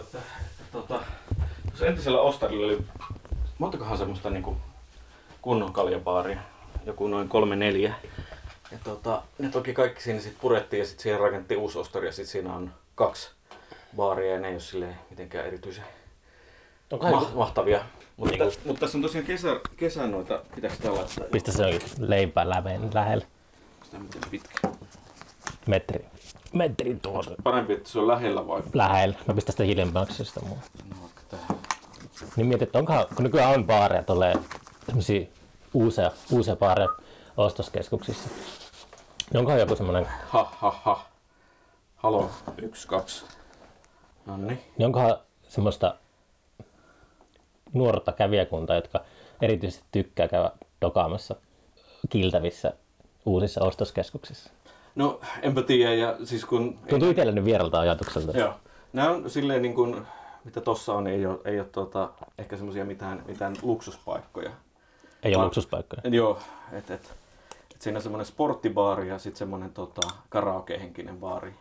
että, että tota, tuossa entisellä Ostarilla oli montakohan semmoista niinku kunnon kaljabaaria, joku noin kolme neljä. Ja tota, ne toki kaikki siinä sit purettiin ja sitten siihen rakennettiin uusi Ostari ja sitten siinä on kaksi baaria ja ne ei ole silleen mitenkään erityisen Onkohan ma- mahtavia. Mutta, Niinku- tässä, mutta tässä on tosiaan kesä, kesän noita, pitääkö sitä laittaa? Mistä se on leipää läveen lähellä? Sitä miten pitkä. Metri. Metrin tuossa. Parempi, että se on lähellä vai? Lähellä. Mä pistän sitä hiljemmäksi sitä muu. No tähän. Niin mietit, että onkohan, kun nykyään on baareja, tulee tämmösiä uusia, uusia baareja ostoskeskuksissa. Niin onkohan joku semmonen, Ha ha ha. Halo, yksi, kaksi. Nonni. niin onkohan semmoista nuorta kävijäkuntaa, jotka erityisesti tykkää käydä dokaamassa kiltävissä uusissa ostoskeskuksissa. No, enpä tiedä, ja siis kun... Tuntuu itselleni vieralta ajatukselta. Joo. Nämä on silleen niin kuin, mitä tossa on, ei ole, ei ole tuota, ehkä semmoisia mitään, mitään luksuspaikkoja. Ei ole luksuspaikkoja. Joo, että et, et siinä on semmoinen sporttibaari ja sitten semmoinen tota, karaoke-henkinen baari.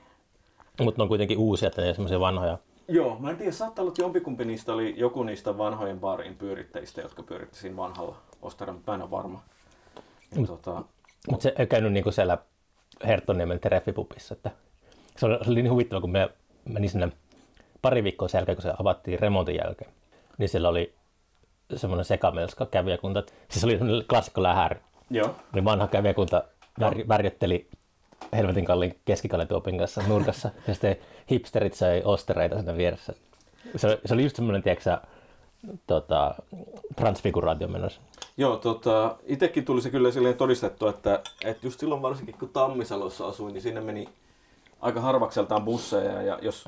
Mutta ne on kuitenkin uusia, että ne ei semmoisia vanhoja. Joo, mä en tiedä, saattaa olla, että jompikumpi niistä oli joku niistä vanhojen baarin pyörittäjistä, jotka pyöritti siinä vanhalla mutta mä en ole varma. Ja, tota, Mutta se ei käynyt niinku siellä Herttoniemen treffipupissa. Että se, oli, se oli niin huvittava, kun me menin sinne pari viikkoa sen jälkeen, kun se avattiin remontin jälkeen. Niin siellä oli semmoinen sekamelska kävijäkunta. Siis oli semmoinen klassikko lähäri. joo, Niin vanha kävijäkunta vär, värjötteli helvetin kalliin keskikaletuopin kanssa nurkassa. Ja sitten hipsterit sai ostereita siinä vieressä. Se, oli- se oli just semmoinen, tiedätkö tota, transfiguraatio menossa. Joo, tota, itsekin tuli se kyllä silleen todistettu, että, että just silloin varsinkin kun Tammisalossa asuin, niin sinne meni aika harvakseltaan busseja ja jos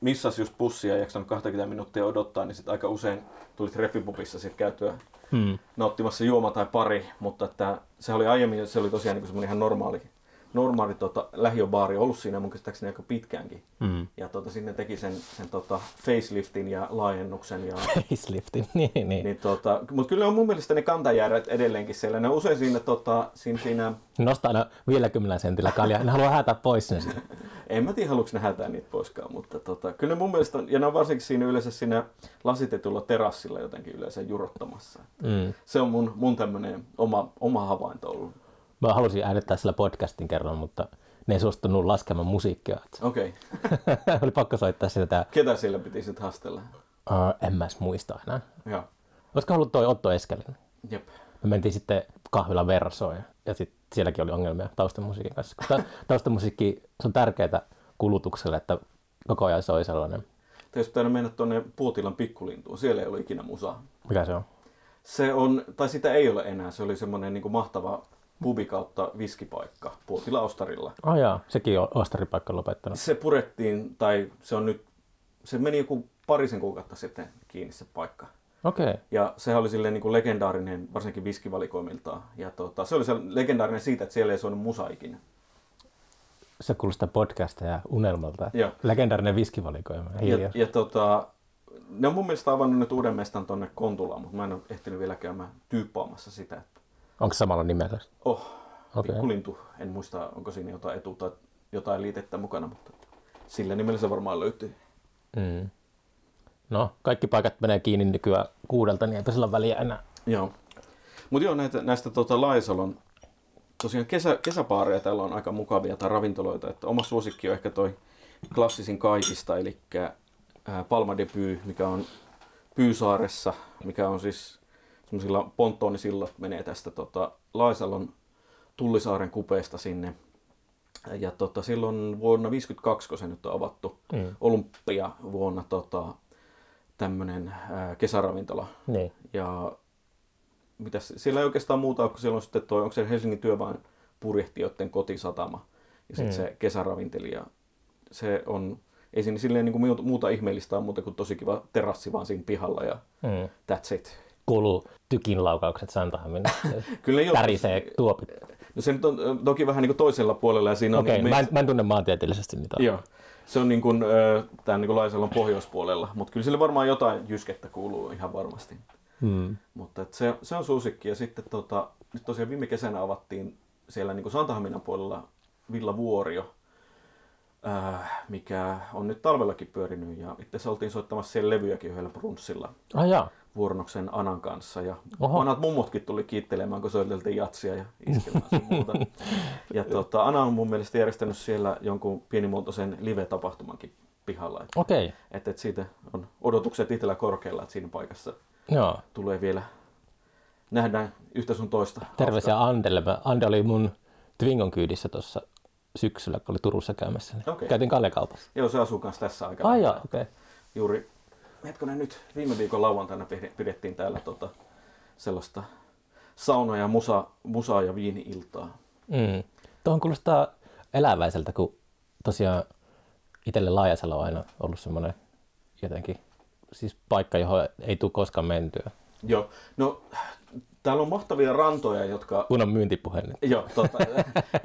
missas just bussia ja jaksanut 20 minuuttia odottaa, niin sitten aika usein tuli treffipupissa sitten käytyä Hmm. nauttimassa juoma tai pari, mutta että se oli aiemmin, se oli tosiaan niin semmoinen ihan normaali, normaali tota, lähiöbaari ollut siinä mun käsittääkseni aika pitkäänkin. Hmm. Ja tota, sinne teki sen, sen tota, faceliftin ja laajennuksen ja Faceliftin, niin, niin. niin tota, mutta kyllä on mun mielestä ne kantajärjet edelleenkin siellä. Ne on usein siinä, tota, siinä, siinä Nostaa aina vielä kymmenellä sentillä kaljaa. En halua häätää pois sen. en mä tiedä haluatko ne hätää niitä poiskaan, mutta tota, kyllä ne mun mielestä on, ja ne on varsinkin siinä yleensä siinä lasitetulla terassilla jotenkin yleensä jurottamassa. Mm. Se on mun, mun tämmönen oma, oma havainto ollut. Mä halusin äänittää sillä podcastin kerran, mutta ne ei suostunut laskemaan musiikkia. Okei. Okay. Oli pakko soittaa sitä tää, Ketä sillä piti sitten hastella? uh, en mä edes muista enää. Joo. Olisiko ollut toi Otto Eskelinen? Jep. Me mentiin sitten kahvila Versoon ja, ja sit sielläkin oli ongelmia taustamusiikin kanssa. Koska taustamusiikki se on tärkeää kulutukselle, että koko ajan soi sellainen. Tietysti pitää mennä tuonne Puotilan pikkulintuun. Siellä ei ole ikinä musaa. Mikä se on? Se on, tai sitä ei ole enää. Se oli semmoinen niin mahtava pubi kautta viskipaikka Puotila Ostarilla. Oh jaa, sekin on ostaripaikka lopettanut. Se purettiin, tai se on nyt, se meni joku parisen kuukautta sitten kiinni se paikka. Okei. Okay. Ja se oli silleen niin kuin legendaarinen, varsinkin viskivalikoimiltaan. Ja tota, se oli se legendaarinen siitä, että siellä ei soinut musa ikinä. Se kuulostaa podcasta ja unelmalta. Joo. Legendaarinen viskivalikoima. Ja, ja tota, ne on mun mielestä avannut nyt uuden mestan tonne Kontulaan, mutta mä en ole ehtinyt vielä käymään tyyppaamassa sitä. Että, Onko samalla nimellä? oh, okay. pikkulintu. En muista, onko siinä jotain etu tai jotain liitettä mukana, mutta sillä nimellä se varmaan löytyy. Mm. No, kaikki paikat menee kiinni nykyään kuudelta, niin eipä sillä väliä enää. Joo. Mutta joo, näitä, näistä tota, Laisalon tosiaan kesä, kesäpaareja täällä on aika mukavia tai ravintoloita. Että oma suosikki on ehkä toi klassisin kaikista, eli ää, Palma de Py, mikä on Pyysaaressa, mikä on siis semmoisilla ponttonisillat menee tästä tota, Laisalon Tullisaaren kupeesta sinne. Ja tota, silloin vuonna 52, kun se nyt on avattu, Mm. Olympia vuonna tota, tämmöinen kesäravintola. Niin. Ja mitäs, siellä ei oikeastaan muuta ole, kun siellä on sitten toi, onko se Helsingin työväen purjehtijoiden kotisatama ja sitten Mm. se kesäravintelija. Se on, ei siinä silleen niin kuin muuta, muuta ihmeellistä ole muuta kuin tosi kiva terassi vaan siinä pihalla ja Mm. that's it. Kuuluu tykin laukaukset Santahamin. Kyllä ole, Tärisee tuopit. no se nyt on toki vähän niin kuin toisella puolella ja siinä on Okei, niin okay, mä, en- mä en tunne maantieteellisesti niitä. Joo. Se on niin kuin, tämän niin kuin pohjoispuolella, mutta kyllä sille varmaan jotain jyskettä kuuluu ihan varmasti. Mm. Mutta et se, se on suosikki. Ja sitten tota, nyt tosiaan viime kesänä avattiin siellä niin Santahaminan puolella Villa Vuorio, äh, mikä on nyt talvellakin pyörinyt. Ja itse asiassa oltiin soittamassa siellä levyjäkin yhdellä brunssilla Ah jaa. Vuornoksen Anan kanssa. Ja Oho. vanhat mummotkin tuli kiittelemään, kun soiteltiin jatsia ja iskelmää sun muuta. Ja tota, Ana on mun mielestä järjestänyt siellä jonkun pienimuotoisen live-tapahtumankin pihalla. Että Okei. et, et siitä on odotukset itsellä korkealla, että siinä paikassa Joo. tulee vielä nähdään yhtä sun toista. Terveisiä Andelle. Ande oli mun Twingon kyydissä tuossa syksyllä, kun oli Turussa käymässä. Niin Okei. Käytiin Kalle-kaupassa. Joo, se asuu kanssa tässä aika. Ai okei. Juuri, hetkonen nyt, viime viikon lauantaina pide- pidettiin täällä tota, sellaista sauna- ja musa, musa- ja viini-iltaa. Mm. Tuohon kuulostaa eläväiseltä, kun tosiaan itselle Laajasalo on aina ollut semmoinen jotenkin siis paikka, johon ei tule koskaan mentyä. Joo, no täällä on mahtavia rantoja, jotka... Kun on myyntipuhe nyt. Joo, tota,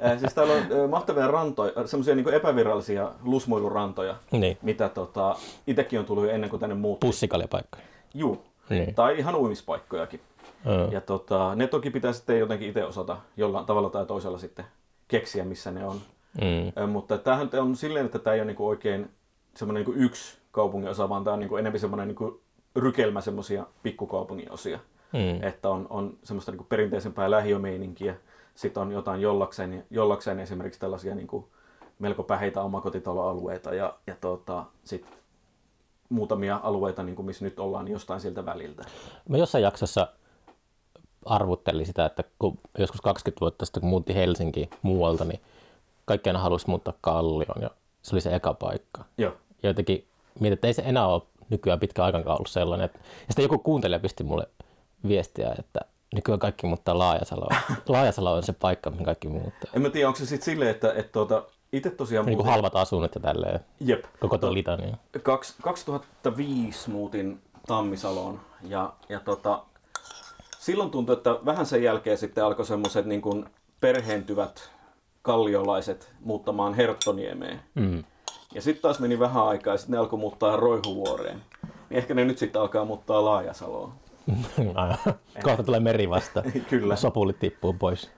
äh, siis täällä on äh, mahtavia rantoja, semmoisia niin epävirallisia lusmuilurantoja, Niin, mitä tota, itsekin on tullut ennen kuin tänne muutti. pussikaljapaikkoja. Juu, Niin. tai ihan uimispaikkojakin. Mm. Ja tota, ne toki pitää sitten jotenkin itse osata jollain tavalla tai toisella sitten keksiä, missä ne on. Mm. Ö, mutta tämähän on silleen, että tämä ei ole niinku oikein semmoinen niinku yksi kaupungin osa, vaan tämä on niinku enemmän semmoinen niinku rykelmä semmoisia pikkukaupungin osia. Mm. Että on, on semmoista niinku perinteisempää lähiömeininkiä, sitten on jotain jollakseen, jollakseen esimerkiksi tällaisia niinku melko päheitä omakotitaloalueita ja, ja tota, sitten muutamia alueita, niinku, missä nyt ollaan, niin jostain siltä väliltä. Mä jossain jaksossa arvuttelin sitä, että kun joskus 20 vuotta sitten, kun muutti Helsinkiin muualta, niin kaikki aina halusi muuttaa Kallioon ja se oli se eka paikka. Joo. Ja jotenkin mietin, että ei se enää ole nykyään pitkä aikaan ollut sellainen. Että... Ja sitten joku kuuntelija pisti mulle viestiä, että nykyään kaikki muuttaa Laajasaloon. Laajasalo on se paikka, mihin kaikki muuttaa. En mä tiedä, onko se sitten silleen, että, että tuota, itse tosiaan... Niin kuin muutin- halvat asunnot ja tälleen. Jep. Koko tuo litania. Kaks- 2005 muutin Tammisaloon ja, ja tota, silloin tuntui, että vähän sen jälkeen sitten alkoi semmoiset niin kuin perheentyvät kalliolaiset muuttamaan Herttoniemeen. Mm. Ja sitten taas meni vähän aikaa ja sitten ne alkoi muuttaa Roihuvuoreen. Niin ehkä ne nyt sitten alkaa muuttaa Laajasaloon. Kohta tulee meri vasta. Kyllä. Sopulit tippuu pois.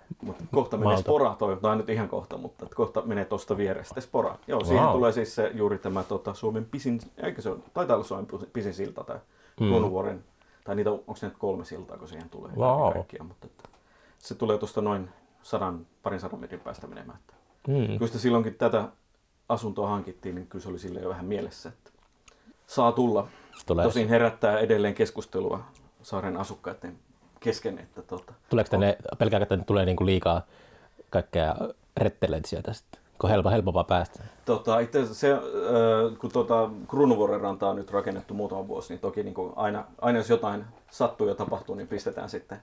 Kohta menee Maalta. Spora, toi, tai nyt ihan kohta, mutta kohta menee tuosta vierestä Spora. Joo, siihen Wow. tulee siis se, juuri tämä tota, Suomen pisin, eikö se ole, taitaa olla Suomen pisin silta tai mm. Kruunuvuoren, tai niitä, onko se nyt kolme siltaa, kun siihen tulee Wow. kaikkia, mutta että, se tulee tuosta noin sadan, parin sadan metrin päästä menemään. Että. Mm. Kun sitä silloinkin tätä asuntoa hankittiin, niin kyllä se oli sille jo vähän mielessä, että saa tulla. Tulee. Tosin herättää edelleen keskustelua saaren asukkaiden kesken, että tota, Tuleeko tänne, pelkääkö, että tänne tulee niinku liikaa kaikkea retteleitä sieltä sitten? Kun helpo, helpompaa päästä. Tota, itse se, äh, kun tota, Kruunuvuoren rantaa on nyt rakennettu muutama vuosi, niin toki niin aina, aina jos jotain sattuu ja tapahtuu, niin pistetään sitten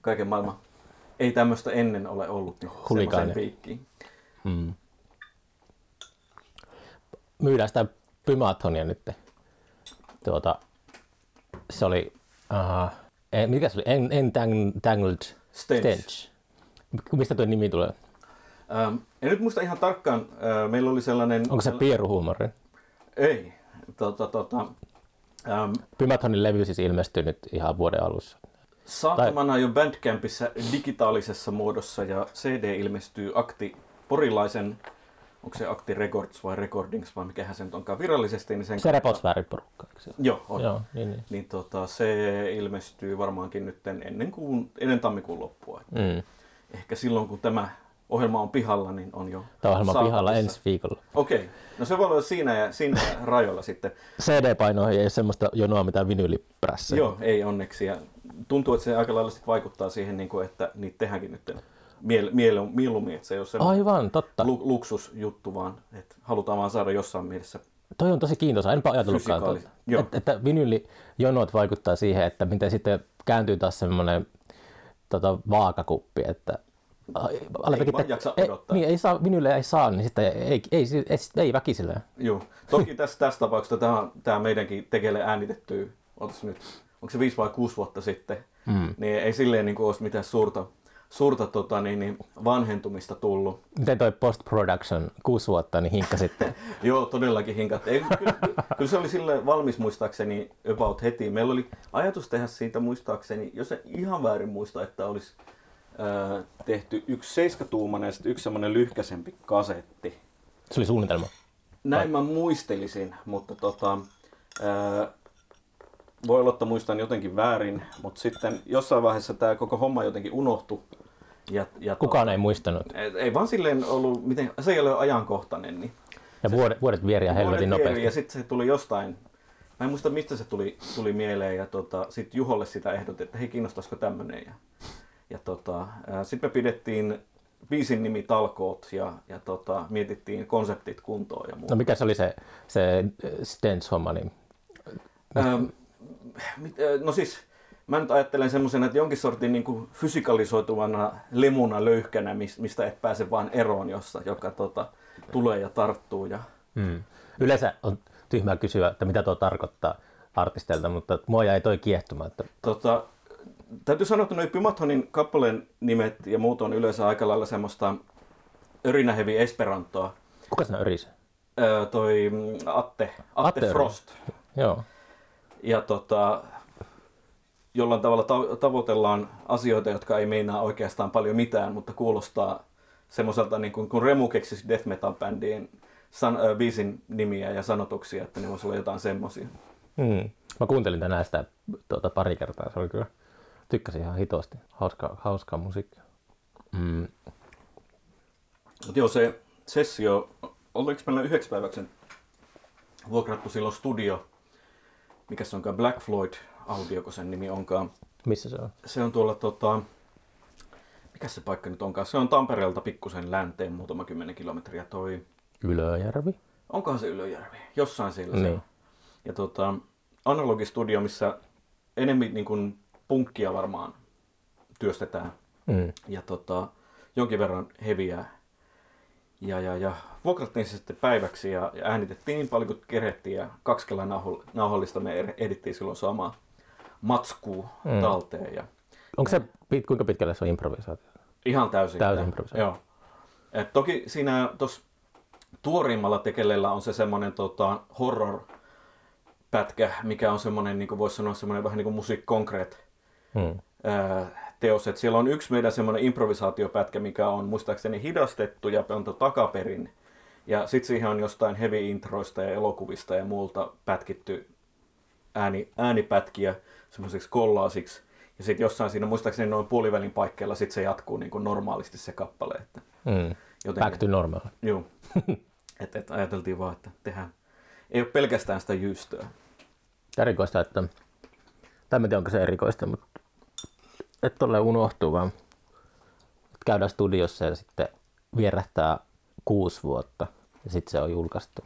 kaiken maailman, ei tämmöistä ennen ole ollut, niin semmoiseen piikkiin. Mm. Myydään sitä Pymathonia nyt. Tuota, se oli, uh, mikä se oli, En- Entangled Stench. Stench. Mistä tuo nimi tulee? Ähm, en nyt muista ihan tarkkaan, äh, meillä oli sellainen... Onko se pieruhuumori? Ei. Tota, tota, ähm, Pymathonin levy siis ilmestyi nyt ihan vuoden alussa. Saatamana jo Bandcampissa digitaalisessa muodossa ja CD ilmestyy akti porilaisen, onko se Akti Records vai Recordings vai mikähän se nyt onkaan virallisesti, niin sen Se Repotsväärin porukka. eikö se ole? Joo, on. Joo, niin, niin. Niin tota, se ilmestyy varmaankin nyt ennen, kuun, ennen tammikuun loppua. Mm. Ehkä silloin kun tämä ohjelma on pihalla, niin on jo Tämä ohjelma on pihalla ensi viikolla. Okei, no se voi olla siinä ja siinä rajoilla sitten. CD-painoihin ei ole semmoista jonoa, mitä vinyliprässä. Joo, ei onneksi. Ja tuntuu, että se aika lailla vaikuttaa siihen, niin kuin, että niitä tehdäänkin nyt miele, miele, mieluummin, että se ei ole semmoinen Aivan, totta. lu, luksusjuttu, vaan että halutaan vaan saada jossain mielessä. Toi on tosi kiintoisa. Enpä ajatellutkaan tuota. Joo. Et, että vinyylijonot vaikuttaa siihen, että miten sitten kääntyy taas semmoinen tota, vaakakuppi, että ei, vaan jaksa ei, niin, ei saa, vinylle ei saa, niin sitten ei, ei, ei, ei, ei väkisellä. Joo. Toki tässä, tässä tapauksessa tämä, tämä meidänkin tekele äänitetty, otas nyt, onko se viisi vai kuusi vuotta sitten, Mm. niin ei silleen niin kuin olisi mitään suurta, suurta tota, niin, niin, vanhentumista tullut. Miten toi post-production, kuusi vuotta, niin hinkka sitten. Joo, todellakin hinkat. Ei, kyllä, kyllä se oli sille valmis muistaakseni about heti. Meillä oli ajatus tehdä siitä muistaakseni, jos en ihan väärin muista, että olisi äh, tehty yksi seiskatuumainen ja sitten yksi semmoinen lyhkäsempi kasetti. Se oli suunnitelma. näin mä muistelisin, mutta tota, ää, voi olla, että muistan jotenkin väärin, mutta sitten jossain vaiheessa tämä koko homma jotenkin unohtui. Ja, ja Kukaan ei muistanut. Ei, ei vaan silleen ollut, miten, se ei ole ajankohtainen. Niin Ja vuodet, vuodet vieriä helvetin Vuodet nopeasti. Ja sitten se tuli jostain, mä en muista mistä se tuli, tuli mieleen ja tota, sitten Juholle sitä ehdotin, että hei kiinnostaisiko tämmöinen. Ja, ja tota, sitten me pidettiin biisin nimi Talkoot ja, ja tota, mietittiin konseptit kuntoon ja muuta. No mikä se oli se, se Stents-homma, niin Ähm, äh, no siis, mä nyt ajattelen semmoisen, että jonkin sortin niin kuin fysikalisoituvana lemuna löyhkänä, mis- mistä et pääse vaan eroon, jossa, joka tota, tulee ja tarttuu. Ja... mm. yleensä on tyhmää kysyä, että mitä tuo tarkoittaa artisteilta, mutta mua jäi toi kiehtomaan, että Tota, täytyy sanoa, että noi Pymathonin kappaleen nimet ja muut on yleensä aika lailla semmoista örinähevi esperantoa. kuka sinä örisi? Öö, toi Atte, Atte, Atte. Frost. Joo. Ja tota, jollain tavalla ta- tavoitellaan asioita, jotka ei meinaa oikeastaan paljon mitään, mutta kuulostaa semmoiselta, niin kuin, kun Remu keksisi death metal bändiin san- äh, biisin nimiä ja sanotuksia, että ne voisi olla jotain semmoisia. Mm. Mä kuuntelin tänään sitä tuota, pari kertaa, se oli kyllä, tykkäsin ihan hitosti, hauskaa, hauskaa musiikkia. Mm. Mutta joo, se sessio, oliko meillä yhdeksi päiväksi vuokrattu silloin studio, mikä se onkaan, Black Floyd Audio, kun sen nimi onkaan. Missä se on? Se on tuolla, tota, mikä se paikka nyt onkaan, se on Tampereelta pikkusen länteen muutama kymmenen kilometriä toi, Ylöjärvi? onkohan se Ylöjärvi, jossain siellä se Niin. on. Ja tota, analogistudio, missä enemmän niin kuin punkkia varmaan työstetään Mm. ja tota, jonkin verran heviää. Ja, ja, ja vuokrattiin se sitten päiväksi ja, ja äänitettiin niin paljon kuin kerettiin ja kaksi nauho- nauhallista me er- edittiin silloin samaa matskuu Mm. talteen ja Onko se, pit- kuinka pitkälle se on improvisaatio? ihan täysin. Täysin improvisaatio. Joo. Et toki siinä tuossa tuoriimmalla tekeleellä on se semmoinen tota, horror pätkä, mikä on semmoinen, niin voisi sanoa, semmoinen vähän niin kuin musiik konkreet Mm. ää, teos. Et siellä on yksi meidän semmoinen improvisaatiopätkä, mikä on muistaakseni hidastettu ja pantu takaperin. Ja sitten siihen on jostain heavy introista ja elokuvista ja muulta pätkitty ääni, äänipätkiä semmoiseksi kollaasiksi. Ja sitten jossain siinä muistaakseni noin puolivälin paikkeilla sit se jatkuu niin kuin normaalisti se kappale. Että Mm. jotenkin, Back to normal. Joo. et, et ajateltiin vaan, että tehdään. Ei ole pelkästään sitä jystöä. Erikoista, että, tai en tiedä onko se erikoista, mutta että tolleen unohtuu vaan. Käydään studiossa ja sitten vierähtää kuusi vuotta ja sitten se on julkaistu.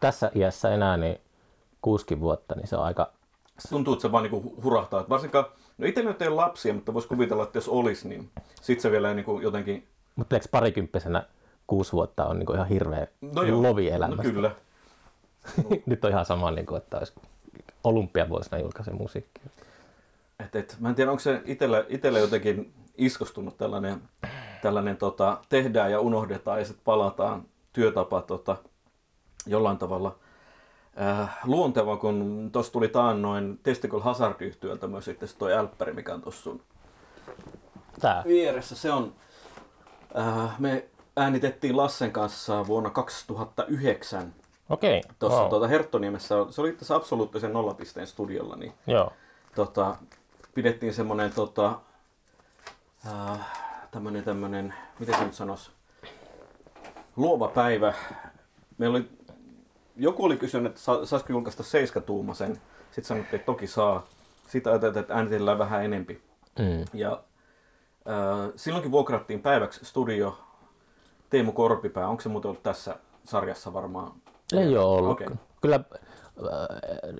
Tässä iässä enää niin kuusikin vuotta, niin se on aika, tuntuu, että se vaan niinku hurahtaa. Varsinkaan, no itsellä nyt ei ole lapsia, mutta voisi kuvitella, että jos olisi, niin sit se vielä niinku jotenkin... mutta eikö parikymppisenä kuusi vuotta on niin ihan hirveä No joo, lovi no elämästä. kyllä. Nyt on ihan sama, niin kuin, että olisi olympiavuosina julkaisen musiikkia. Et, et, mä en tiedä, onko se itelle jotenkin iskostunut tällainen, tällainen tota, tehdään ja unohdetaan ja sitten palataan työtapa tota, jollain tavalla äh, luonteva, kun tuossa tuli taannoin Testicle hazard yhtyöltä myös sitten toi älppäri, mikä on tuossa sun Tää. vieressä. Se on, äh, me äänitettiin Lassen kanssa vuonna 2009 Okei. tuossa wow. tuota Herttoniemessä. Se oli tässä absoluuttisen nollapisteen studiolla, niin Joo. tota, pidettiin semmoinen tota, äh, tämmönen, tämmönen, miten se nyt sanoisi, luova päivä. Meillä oli, joku oli kysynyt, että sa, saisiko julkaista seiskatuumasen. Sitten sanottiin, että toki saa. Sitten ajateltiin, että äänitellään vähän enempi. Mm. Ja äh, silloinkin vuokrattiin päiväksi studio Teemu Korpipää. Onko se muuten ollut tässä sarjassa varmaan? Ei ole ollut. Okay. Kyllä äh,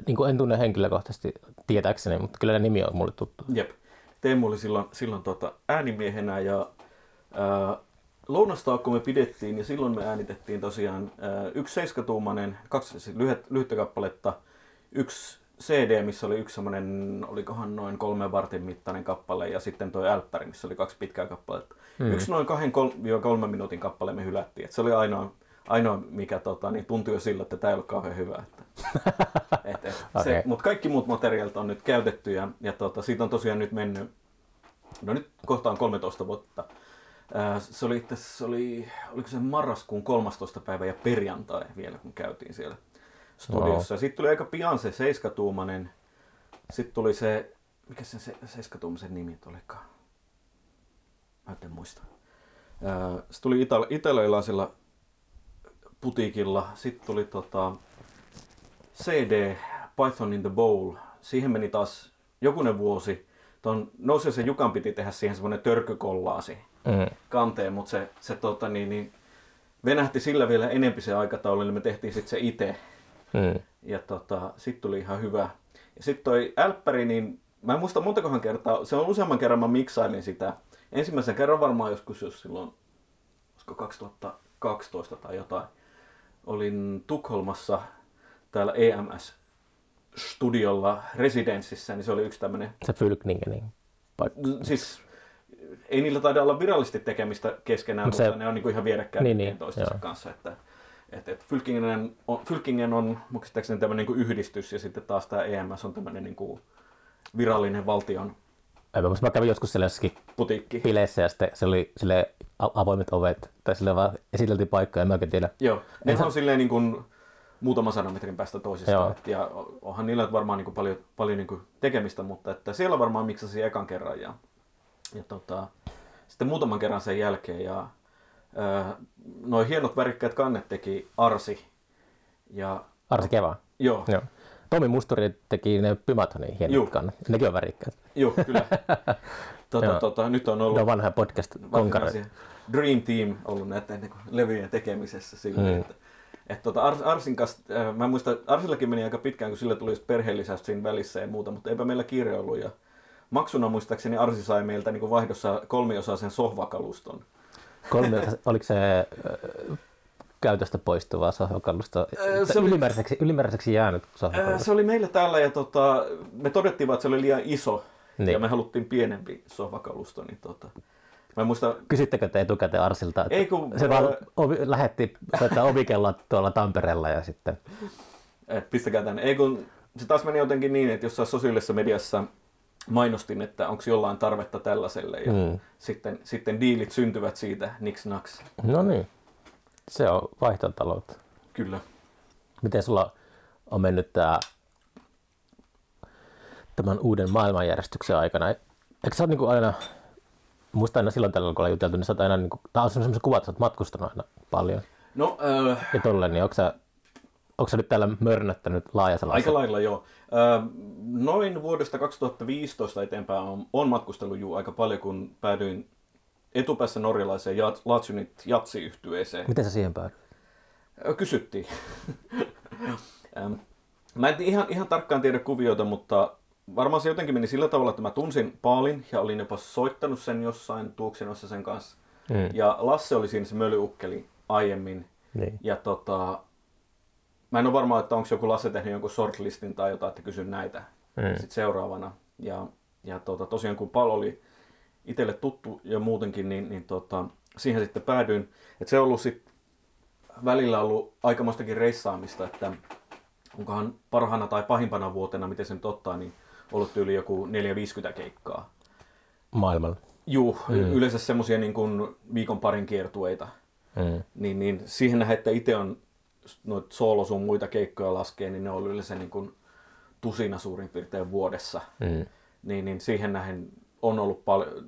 niin kuin en tunne henkilökohtaisesti tietääkseni, mutta kyllä ne nimi on mulle tuttu. Jep. Teemu oli silloin, silloin tota äänimiehenä ja ää, lounastaukko me pidettiin ja silloin me äänitettiin tosiaan ää, yksi seiskatuumainen, kaksi siis lyhyt, lyhyttä kappaletta, yksi CD, missä oli yksi semmoinen, olikohan noin kolmen vartin mittainen kappale ja sitten toi älppäri, missä oli kaksi pitkää kappaletta. Mm. Yksi noin kahden kol- kolmen minuutin kappale me hylättiin. Et se oli ainoa, ainoa mikä tota, niin tuntui jo sillä, että tämä ei ollut kauhean hyvä. Et, et, se, mutta kaikki muut materiaalit on nyt käytetty ja, ja tota, siitä on tosiaan nyt mennyt, no nyt kohta on 13 vuotta se oli itse se oli, oliko se marraskuun 13. päivä ja perjantai vielä, kun käytiin siellä studiossa. Ja sitten tuli aika pian se seiskatuumainen. Sitten tuli se, mikä se, se seiskatuumaisen nimi olikaan? Mä en muista. Se tuli itali- italialaisella putiikilla. Sitten tuli tota, CD Python in the Bowl. Siihen meni taas jokunen vuosi. Ton Nousisen Jukan piti tehdä siihen semmoinen törkykollaasi Mm. kanteen, mutta se, se tota, niin, niin, venähti sillä vielä enempi se aikataulu, niin me tehtiin sitten se itse. Mm. Ja tota, sitten tuli ihan hyvä. Ja sitten toi älppäri, niin mä en muista montakohan kertaa, se on useamman kerran mä miksailin sitä. Ensimmäisen kerran varmaan joskus, jos silloin, olisiko 2012 tai jotain. Olin Tukholmassa täällä EMS-studiolla Residenssissä, niin se oli yksi tämmöinen Se Fylkningenin paikka. siis ei niillä taida olla virallisesti tekemistä keskenään, Mut mutta se- ne on niin kuin ihan vierekkäin Niin, niin, niin, toistensa joo. kanssa. Että, et, et Fylkingen, on, Fylkingen on muistaakseni tämmöinen niin kuin yhdistys ja sitten taas tämä EMS on tämmöinen niin kuin virallinen valtion Mä, mä kävin joskus siellä jossakin putiikki. bileissä ja sitten se oli sille avoimet ovet, tai sille vaan esiteltiin paikkaa, en mä oikein tiedä. Joo, ne on silleen niin kuin muutama sadan metrin päästä toisistaan. Et, ja onhan niillä varmaan niin kuin paljon, paljon niin kuin tekemistä, mutta että siellä varmaan miksasi ekan kerran. Ja, ja tota, sitten muutaman kerran sen jälkeen. Ja, ää, noi hienot värikkäät kannet teki Arsi. Ja Arsi Keva. joo, Joo. Tomi Musturi teki ne Pymathonin hienot Juu. kannat. Nekin on värikkäät. joo kyllä. tota, tota, nyt on Ne ollut on vanha podcast Dream Team ollut näiden niin kuin levyjen tekemisessä silleen, mm. että, että tota Ars, Arsin kanssa, äh, mä muistan, Arsillakin meni aika pitkään, kun sillä tuli perheellisäys siinä välissä ja muuta, mutta eipä meillä kiire ollut ja maksuna muistaakseni Arsi sai meiltä niin vaihdossa kolmiosaisen sohvakaluston. Kolme, oliko se ö, käytöstä poistuvaa sohvakallusta? Ö, se oli- ylimääräiseksi, ylimääräiseksi jäänyt Äh, se oli meillä täällä ja tota, me todettiin vaan, että se oli liian iso Niin. ja me haluttiin pienempi sohvakalusto, niin tota, mä muistan, Kysyttekö te etukäteen Arsilta? Että Ei, kun, se vaan ää- ovi, lähetti soittaa ovikella tuolla Tampereella ja sitten... Et pistäkää tänne. Ei kun se taas meni jotenkin niin, että jossain sosiaalisessa mediassa mainostin, että onko jollain tarvetta tällaiselle ja Mm. sitten, sitten diilit syntyvät siitä niks naks. No niin, se on vaihtotaloutta. Kyllä. Miten sulla on mennyt tää, tämän uuden maailmanjärjestyksen aikana? Eikö sä ole niinku aina, muista aina silloin tällä kun ollaan juteltu, niin sä oot aina, niinku, tää on semmoisen kuvat, sä oot matkustanut aina paljon. No äh, Ja tolleen, niin onko sä, onko sä nyt täällä mörnöttänyt laajassa aika lailla joo. Äh, noin vuodesta 2015 eteenpäin on, on matkustellut juu aika paljon, kun päädyin etupäässä norjalaiseen Jat- Latsunit Jatsi-yhtyeeseen. Miten sä siihen päädyit? Ö, Kysyttiin. Ähm, mä en ihan, ihan tarkkaan tiedä kuvioita, mutta varmaan se jotenkin meni sillä tavalla, että mä tunsin Paalin ja olin jopa soittanut sen jossain tuoksinossa sen kanssa. Mm. Ja Lasse oli siinä se mölyukkeli aiemmin. Niin. Ja tota, mä en ole varma, että onko joku Lasse tehnyt jonkun shortlistin tai jotain, että kysyn näitä Mm. sitten seuraavana. Ja, ja tota, tosiaan kun Paul oli itselle tuttu ja muutenkin, niin, niin tota, siihen sitten päädyin. Et se on ollut sit välillä ollut aikamoistakin reissaamista, että onkohan parhaana tai pahimpana vuotena, miten se nyt ottaa, niin ollut yli joku 450 keikkaa. Maailmalla. Juu, mm. yleensä semmoisia niin kuin viikon parin kiertueita. Mm. Niin, niin siihen nähdään, että itse on noita soolo sun muita keikkoja laskee, niin ne on yleensä niin kuin tusina suurin piirtein vuodessa. Mm. Niin, niin siihen nähden on ollut pal-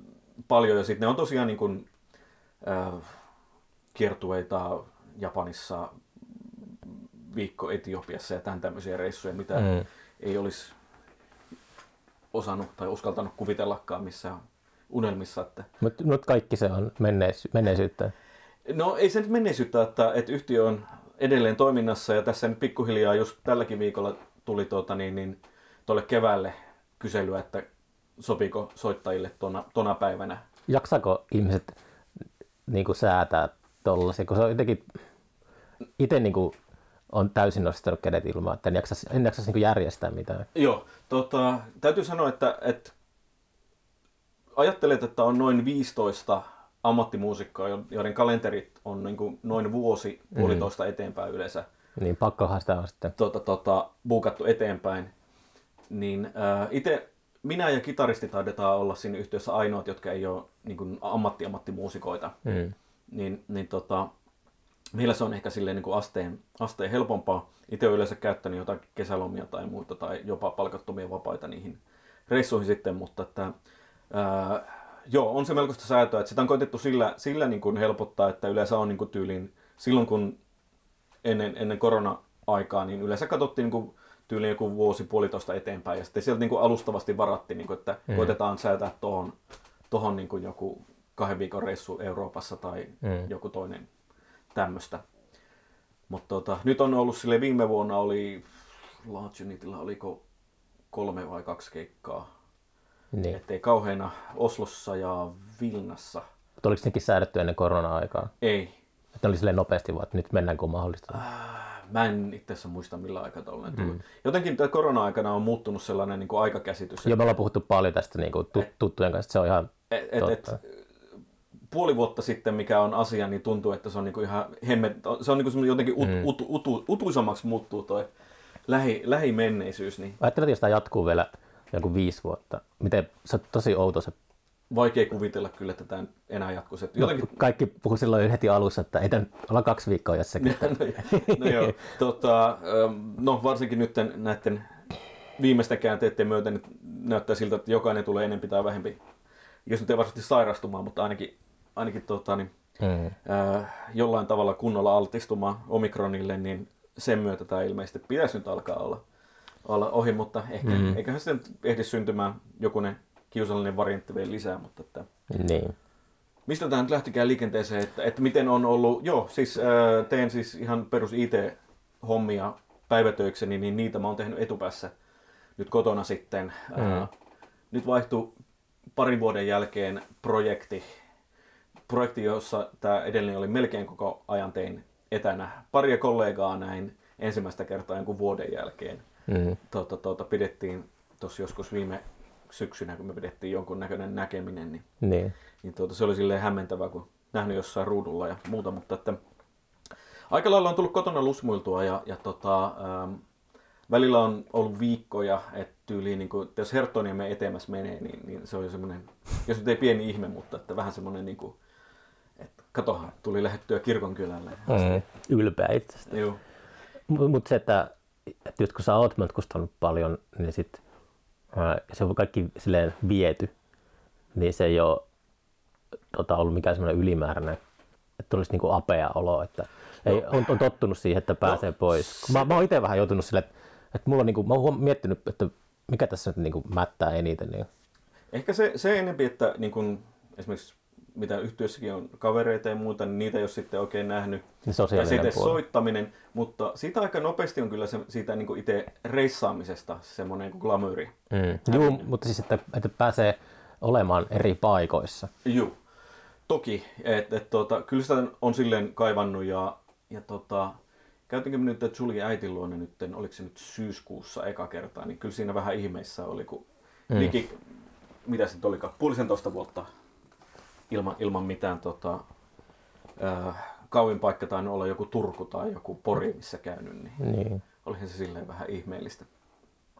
paljon. Ja sitten ne on tosiaan niin kuin, äh, kiertueita Japanissa, viikko Etiopiassa ja tämän tämmöisiä reissuja, mitä mm. ei olisi osannut tai uskaltanut kuvitellakaan missään unelmissa. Että Mutta nyt kaikki se on menneisy- menneisyyttä. No ei se nyt menneisyyttä, että, että yhtiö on edelleen toiminnassa ja tässä nyt pikkuhiljaa just tälläkin viikolla tuli tuota, niin, niin, tuolle keväälle kyselyä, että sopiko soittajille tona, tona päivänä. Jaksako ihmiset niin kuin säätää tollasia, kun se on jotenkin, itse niin kuin, on täysin nostanut kädet ilmaan, että en jaksas, en jaksas niin järjestää mitään. Joo, tota, täytyy sanoa, että, että ajattelet, että on noin 15 ammattimuusikkoa, jo- joiden kalenterit on niin kuin noin vuosi, puolitoista eteenpäin yleensä. Niin pakkohan sitä on sitten. tota, tota, buukattu eteenpäin, niin äh, itse minä ja kitaristi taidetaan olla siinä yhteydessä ainoat, jotka ei ole niin kuin ammatti-ammattimuusikoita. Mm. Niin, niin tota, meillä se on ehkä silleen niin kuin asteen, asteen helpompaa. Itse olen yleensä käyttänyt jotain kesälomia tai muuta tai jopa palkattomia vapaita niihin reissuihin sitten, mutta että, ää, joo, on se melkoista säätöä, että sitä on koitettu sillä, sillä niin kuin helpottaa, että yleensä on niin kuin tyyliin, silloin kun ennen, ennen korona-aikaa, niin yleensä katsottiin niin kuin tyyliin joku vuosi puolitoista eteenpäin ja sitten sieltä niin kuin alustavasti varattiin, niin kuin, että mm. koitetaan säätää tuohon tohon niin kuin joku kahden viikon reissu Euroopassa tai mm. joku toinen tämmöistä. Mutta tota, nyt on ollut sille viime vuonna oli Large Unitilla oliko kolme vai kaksi keikkaa. Niin. Ettei kauheena Oslossa ja Vilnassa. Mutta oliko nekin säädetty ennen korona-aikaa? Ei. Että oli silleen nopeasti vaan, että nyt mennään kun mahdollista. Äh, mä en itse asiassa muista millä aikataululla ne tuli. Mm. Jotenkin tämä korona-aikana on muuttunut sellainen niin kuin aikakäsitys. Joo, me ollaan puhuttu paljon tästä niin kuin tut- tuttujen kanssa, se on ihan et, et, totta. et, puoli vuotta sitten, mikä on asia, niin tuntuu, että se on niinku ihan hemmet, se on niinku jotenkin ut, mm. ut, ut, ut, utuisammaksi muuttuu toi lähi, lähimenneisyys. Niin Ajattelet, jos tämä jatkuu vielä joku viisi vuotta. Miten, se on tosi outo se. vaikea kuvitella kyllä, että tämä enää jatkuisi. Että Jotenkin, Kaikki puhui silloin heti alussa, että ei tämä nyt olla kaksi viikkoa jossakin. no, no joo, tota, ähm, no varsinkin nyt näiden viimeisten käänteiden myötä niin näyttää siltä, että jokainen tulee enempi tai vähempi, jos nyt ei varsinaisesti sairastumaan, mutta ainakin, ainakin tota, niin, Mm. äh, jollain tavalla kunnolla altistumaan omikronille, niin sen myötä tämä ilmeisesti pitäisi nyt alkaa olla, olla ohi, mutta ehkä, mm. eiköhän sitten ehdi syntymään jokunen kiusallinen variantti vielä lisää, mutta että, Niin. mistä tämä nyt lähtikään liikenteeseen, että, että miten on ollut, joo, siis äh, teen siis ihan perus IT-hommia päivätöikseni, niin niitä mä oon tehnyt etupäässä nyt kotona sitten. Äh, nyt vaihtui parin vuoden jälkeen projekti, projekti, jossa tämä edellinen oli melkein koko ajan tein etänä. Paria kollegaa näin ensimmäistä kertaa jonkun vuoden jälkeen. Mm. Tuota, tuota, pidettiin tuossa joskus viime syksynä, kun me pidettiin jonkun näköinen näkeminen, niin, Niin. niin tuota, se oli silleen hämmentävää, kun nähnyt jossain ruudulla ja muuta, mutta että aika lailla on tullut kotona lusmuiltua ja, ja tota, ähm, välillä on ollut viikkoja, että tyyliin, niin kuin, jos Herttoniemen etemässä menee, niin, niin se on jo semmoinen, jos nyt ei pieni ihme, mutta että vähän semmoinen, niin kuin, että katohan, tuli lähettyä kirkonkylälle. Mm. Ylpeä itsestä. Joo. Mutta mut se, että, että just kun sä oot matkustanut paljon, niin sit ää, se on kaikki silleen viety, niin se ei ole tota, ollut mikään semmoinen ylimääräinen, että tulisi niinku apea olo, että ei, on, on, tottunut siihen, että pääsee no, pois. Mä, mä oon itse vähän joutunut silleen, että, että mulla on niinku, mä oon miettinyt, että mikä tässä nyt niinku mättää eniten. Niin. Ehkä se, se enempi, että niin kun, esimerkiksi mitä yhtiössäkin on kavereita ja muuta, niin niitä ei ole sitten oikein nähnyt. Tai puoli. soittaminen, mutta siitä aika nopeasti on kyllä se, siitä niin itse reissaamisesta semmoinen kuin glamyyri. Mm. Juu, mutta siis, että, että pääsee olemaan eri paikoissa. Joo. Toki, että et, tota, kyllä sitä on silleen kaivannut ja, ja tota, käytinkö me nyt Julie äitin luona nyt, oliko se nyt syyskuussa eka kertaa, niin kyllä siinä vähän ihmeissä oli, kun mm. liki, mitä se nyt olikaan, puolisentoista vuotta ilman, ilman mitään tota, äh, kauin paikka tainnut olla joku Turku tai joku Pori, missä käynyt, niin Niin. olihan se silleen vähän ihmeellistä.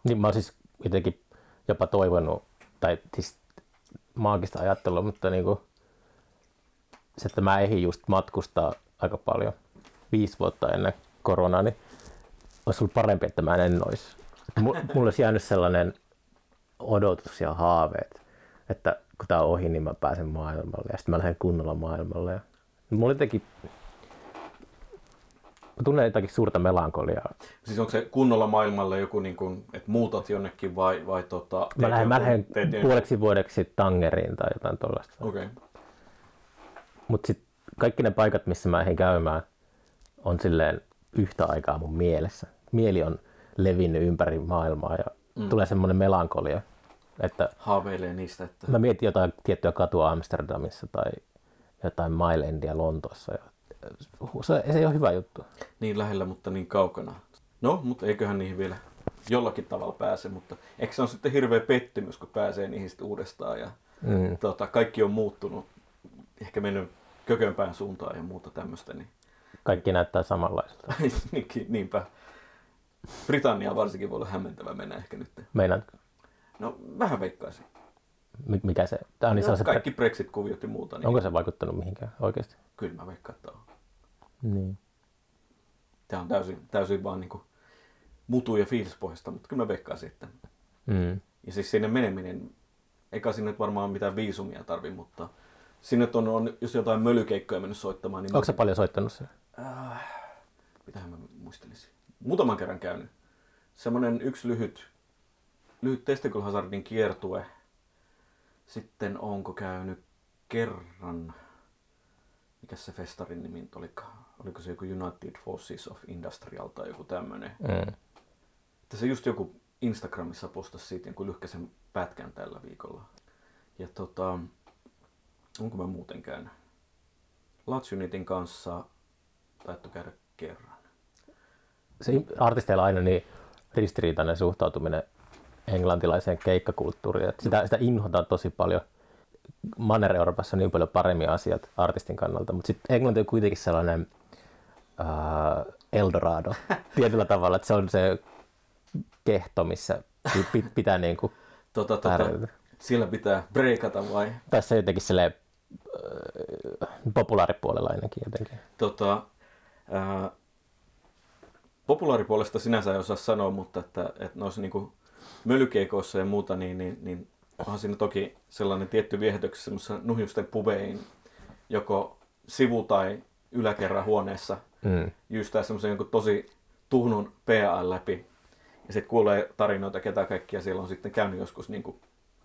Niin mä oon siis jotenkin jopa toivonut, tai siis maagista ajattelua, mutta niinku, se, että mä ehdin just matkustaa aika paljon viisi vuotta ennen koronaa, niin olisi ollut parempi, että mä en olisi. Mulla olisi jäänyt sellainen odotus ja haaveet, että kun tää on ohi, niin mä pääsen maailmalle ja sitten mä lähden kunnolla maailmalle. Ja mulla oli jotenkin, mä tunnen jotakin suurta melankoliaa Siis onko se kunnolla maailmalle joku, niin kuin, että muutat jonnekin vai, vai tota, Mä lähden, mä lähden teet puoleksi vuodeksi Tangeriin tai jotain tuollaista. Okei. Okay. Mutta sitten kaikki ne paikat, missä mä ehdin käymään, on silleen yhtä aikaa mun mielessä. Mieli on levinnyt ympäri maailmaa ja mm. tulee semmoinen melankolia, että Haaveilee niistä, että mä mietin jotain tiettyä katua Amsterdamissa tai jotain Mile Endia Lontoossa. Ja se, se ei ole hyvä juttu. niin lähellä, mutta niin kaukana. No, mutta eiköhän niihin vielä jollakin tavalla pääse, mutta eikö se on sitten hirveä pettymys, kun pääsee niihin sitten uudestaan ja Mm. tota, kaikki on muuttunut, ehkä mennyt kökömpään suuntaan ja muuta tämmöistä, niin Kaikki näyttää samanlaiselta. niinpä. Britannia varsinkin voi olla hämmentävä mennä ehkä nyt. Meinaat, No vähän veikkaisin. Mi- Mikä se? Tämä on niin No, sellaiset- kaikki Brexit-kuviot ja muuta, niin Onko se vaikuttanut mihinkään oikeasti? kyllä mä veikkaan, että on. Niin. Tämä on täysin, täysin vaan niinku mutu- ja fiilispohjasta, mutta kyllä mä veikkaisin, että... Mm. Ja siis sinne meneminen, eikä sinne varmaan mitään viisumia tarvi, mutta sinne on, on jos jotain mölykeikkoja mennyt soittamaan, niin Onko se paljon soittanut sen? mitähän mä muistelisin. Muutaman kerran käynyt. Semmoinen yksi lyhyt, lyhyt Testicle Hazardin kiertue. Sitten onko käynyt kerran, mikä se festarin nimi olikaan? Oliko se joku United Forces of Industrial tai joku tämmönen? Mm. Se just joku Instagramissa postasi siitä jonkun lyhkäisen pätkän tällä viikolla. Ja tota, onko mä muuten käynyt? Lats Unitin kanssa taittu käydä kerran. Se artisteilla aina niin ristiriitainen suhtautuminen englantilaiseen keikkakulttuuriin. Että sitä, sitä inhotaan tosi paljon. Manner-Euroopassa on niin paljon paremmin asiat artistin kannalta, mutta sitten Englanti on kuitenkin sellainen uh, Eldorado tietyllä tavalla, että se on se kehto, missä pi- pitää niin kuin Tota, tota, sillä pitää breikata vai? Tässä jotenkin silleen, äh, populaaripuolella ainakin jotenkin. Tota, ää, populaaripuolesta sinänsä ei osaa sanoa, mutta että, että noissa niinku mölykeikoissa ja muuta, niin, niin, niin onhan siinä toki sellainen tietty viehätyksessä semmoisessa nuhjusten pubeihin, joko sivu- tai yläkerran huoneessa Mm. jyystää semmoisen jonkun tosi tuhnun PA läpi. Ja sitten kuulee tarinoita, ketä kaikkia siellä on sitten käynyt joskus niin kuin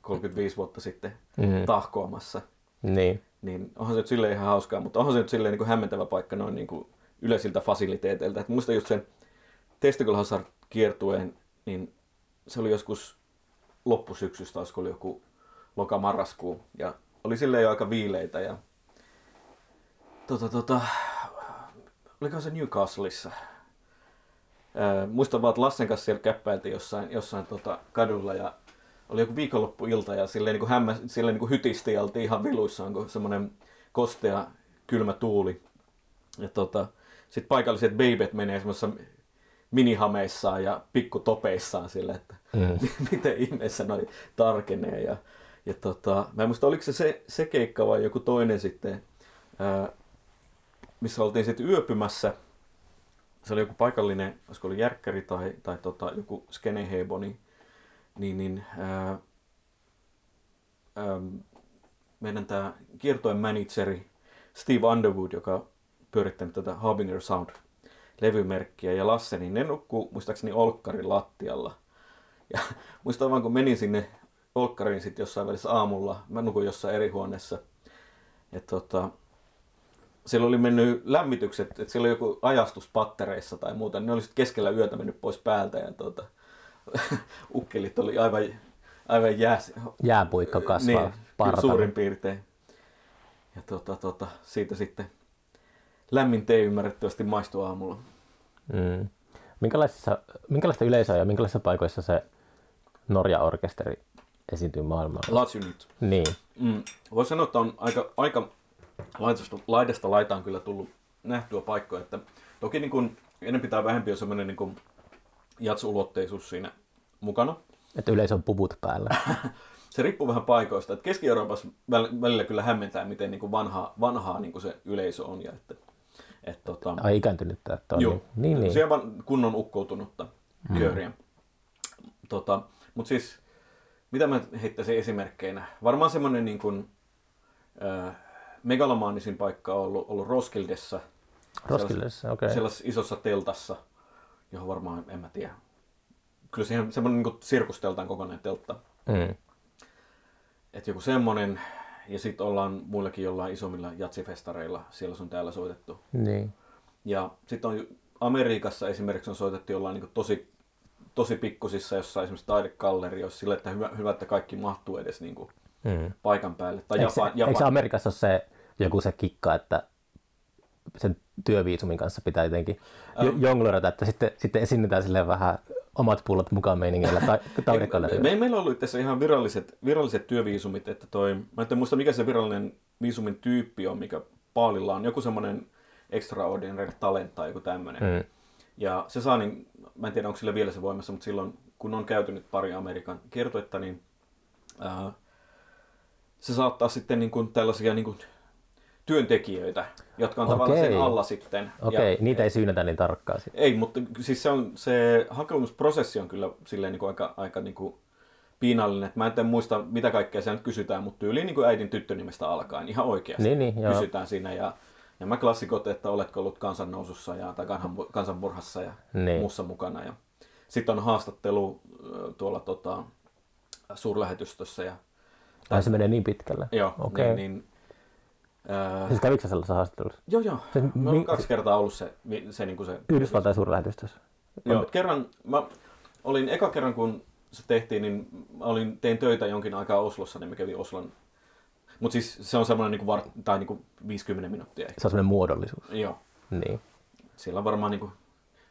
35 vuotta sitten Mm. tahkoamassa. Niin. Niin onhan se nyt silleen ihan hauskaa, mutta onhan se nyt silleen niin kuin hämmentävä paikka noin niin kuin yleisiltä fasiliteeteiltä. Et muista just sen Testicle Hazard kiertueen, niin se oli joskus loppusyksystä, olisiko oli joku loka-marraskuu. Ja oli silleen jo aika viileitä ja tota, tota, olikohan se Newcastleissa? Ää, muistan vaan, että Lassen kanssa siellä käppäiltiin jossain, jossain tota, kadulla ja oli joku viikonloppuilta ja silleen niin kuin hämmä, silleen niin kuin hytisti ja oltiin ihan viluissaan, kun semmoinen kostea kylmä tuuli. Ja tota, sitten paikalliset babet menee semmoisessa minihameissaan ja pikkutopeissaan sille, että Mm. miten ihmeessä noi tarkenee. Ja, ja tota, mä en muista, oliko se, se se keikka vai joku toinen sitten, ää, missä oltiin sitten yöpymässä. Se oli joku paikallinen, olisiko ollut järkkäri tai, tai tota, joku skenehebo, niin, niin, niin ää, ää, meidän tämä kiertojen manageri Steve Underwood, joka pyörittänyt tätä Harbinger Sound levymerkkiä ja Lasse, niin ne nukkuu muistaakseni Olkkarin lattialla. Ja muistan vaan, kun menin sinne Olkkariin sitten jossain välissä aamulla, mä nukuin jossain eri huoneessa. Ja tota, siellä oli mennyt lämmitykset, että siellä oli joku ajastus pattereissa tai muuta, niin ne oli sitten keskellä yötä mennyt pois päältä ja tota, ukkelit oli aivan, aivan jääs, Jääpuikko kasvaa niin, suurin piirtein. Ja tota, tota, siitä sitten lämmin tee ymmärrettävästi maistuu aamulla. Mm. Minkälaisissa, minkälaista yleisöä ja minkälaisissa paikoissa se Norja-orkesteri esiintyy maailmalla? Unit. Niin. Mm. Voisi sanoa, että on aika, aika laidasta, laidasta laitaan kyllä tullut nähtyä paikkoja. Että toki niin kuin, enempi tai vähempi on semmoinen niin jatsulotteisuus siinä mukana. Että yleisö on puvut päällä. Se riippuu vähän paikoista. Että Keski-Euroopassa väl- välillä kyllä hämmentää, miten niin kuin vanhaa, vanhaa niin kuin se yleisö on. Ja että, et, tota, Ai ikääntynyttä, että on Joo, niin. Niin, niin. Siellä vaan kunnon ukkoutunutta kööriä. Tota, Mutta siis, mitä mä heittäisin esimerkkeinä? Varmaan semmoinen niin kuin, äh, megalomaanisin paikka on ollut, ollut Roskildessa. Roskildessa, okei. Okay. Sellaisessa isossa teltassa, johon varmaan, en mä tiedä. Kyllä siihen semmoinen niin sirkusteltaan kokonainen teltta. Mm. Että joku semmoinen, ja sitten ollaan muillakin jollain isommilla jatsifestareilla, siellä sun täällä soitettu. Niin. Ja sitten on Amerikassa esimerkiksi on soitettu jollain niin tosi, tosi pikkusissa jossain esimerkiksi taidekallerioissa sillä, että hyvä, hyvä, että kaikki mahtuu edes niin kuin Mm. paikan päälle. Tai Eikö, Japan, se, eikö Japan, Amerikassa ole se joku se kikka, että sen työviisumin kanssa pitää jotenkin jo- jonglerata, että sitten, sitten esiinnytään silleen vähän omat pullot mukaan meiningillä tai taidegallerilla. me, meillä on ollut tässä ihan viralliset, viralliset työviisumit, että toi, mä en muista mikä se virallinen viisumin tyyppi on, mikä Paalilla on, joku semmoinen extraordinary talent tai joku tämmöinen. Mm. Ja se saa, niin, mä en tiedä onko sillä vielä se voimassa, mutta silloin kun on käyty nyt pari Amerikan kiertuetta, niin ää, se saattaa sitten niin kuin tällaisia niin kuin työntekijöitä, jotka on tavallaan sen Okei. alla sitten. Okei, Ja- niitä ei syynätä niin tarkkaan. sit. Ei, mutta siis se, on, se hakemusprosessi on kyllä silleen niin kuin aika, aika niin kuin piinallinen. Mä en muista, mitä kaikkea siellä nyt kysytään, mutta tyyliin niin kuin äidin tyttönimestä alkaen ihan oikeasti Niin, niin, joo. kysytään siinä. Ja, ja mä klassikot, että oletko ollut kansannousussa ja, tai kansan- kansanmurhassa ja Niin. muussa mukana. Ja sitten on haastattelu tuolla tota, suurlähetystössä. Ja, Ai se menee niin pitkälle. joo, Okei. niin, niin, ää, Siis kävikö sellaisessa haastattelussa? joo, joo. Siis Mä oon mi- kaksi kertaa ollut se, se, niin kuin se Yhdysvaltain suurlähetystössä. Joo, kerran, mä olin eka kerran kun se tehtiin, niin mä olin, tein töitä jonkin aikaa Oslossa, niin mä kävin Oslon. Mutta siis se on semmoinen niin var, tai niin 50 minuuttia ehkä. Se on semmoinen muodollisuus. Joo. Niin. Siellä on varmaan niin kuin,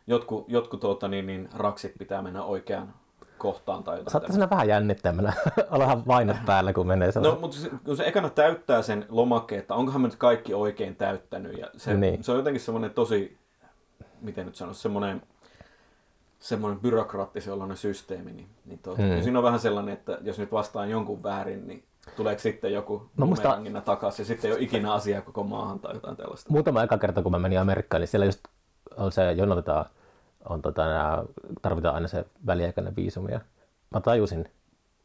jotkut, jotkut tuota, niin, niin, raksit pitää mennä oikeaan kohtaan tai jotain. Saattaa siinä vähän jännittämänä. Olahan vainot päällä, kun menee No, sellainen. mutta se, kun se ekana täyttää sen lomakkeen, että onkohan mä nyt kaikki oikein täyttänyt. Ja se, Niin. se on jotenkin semmoinen tosi, miten nyt sanoisi, semmoinen, semmoinen byrokraattisen oloinen systeemi. Niin, niin tuota, Hmm. mm. siinä on vähän sellainen, että jos nyt vastaan jonkun väärin, niin tuleeko sitten joku No musta- takaisin ja sitten ei ole ikinä asiaa koko maahan tai jotain tällaista. Muutama eka kerta, kun mä menin Amerikkaan, niin siellä just on se, jonotetaan, on tota, nää, tarvitaan aina se väliaikainen viisumi. Ja mä tajusin,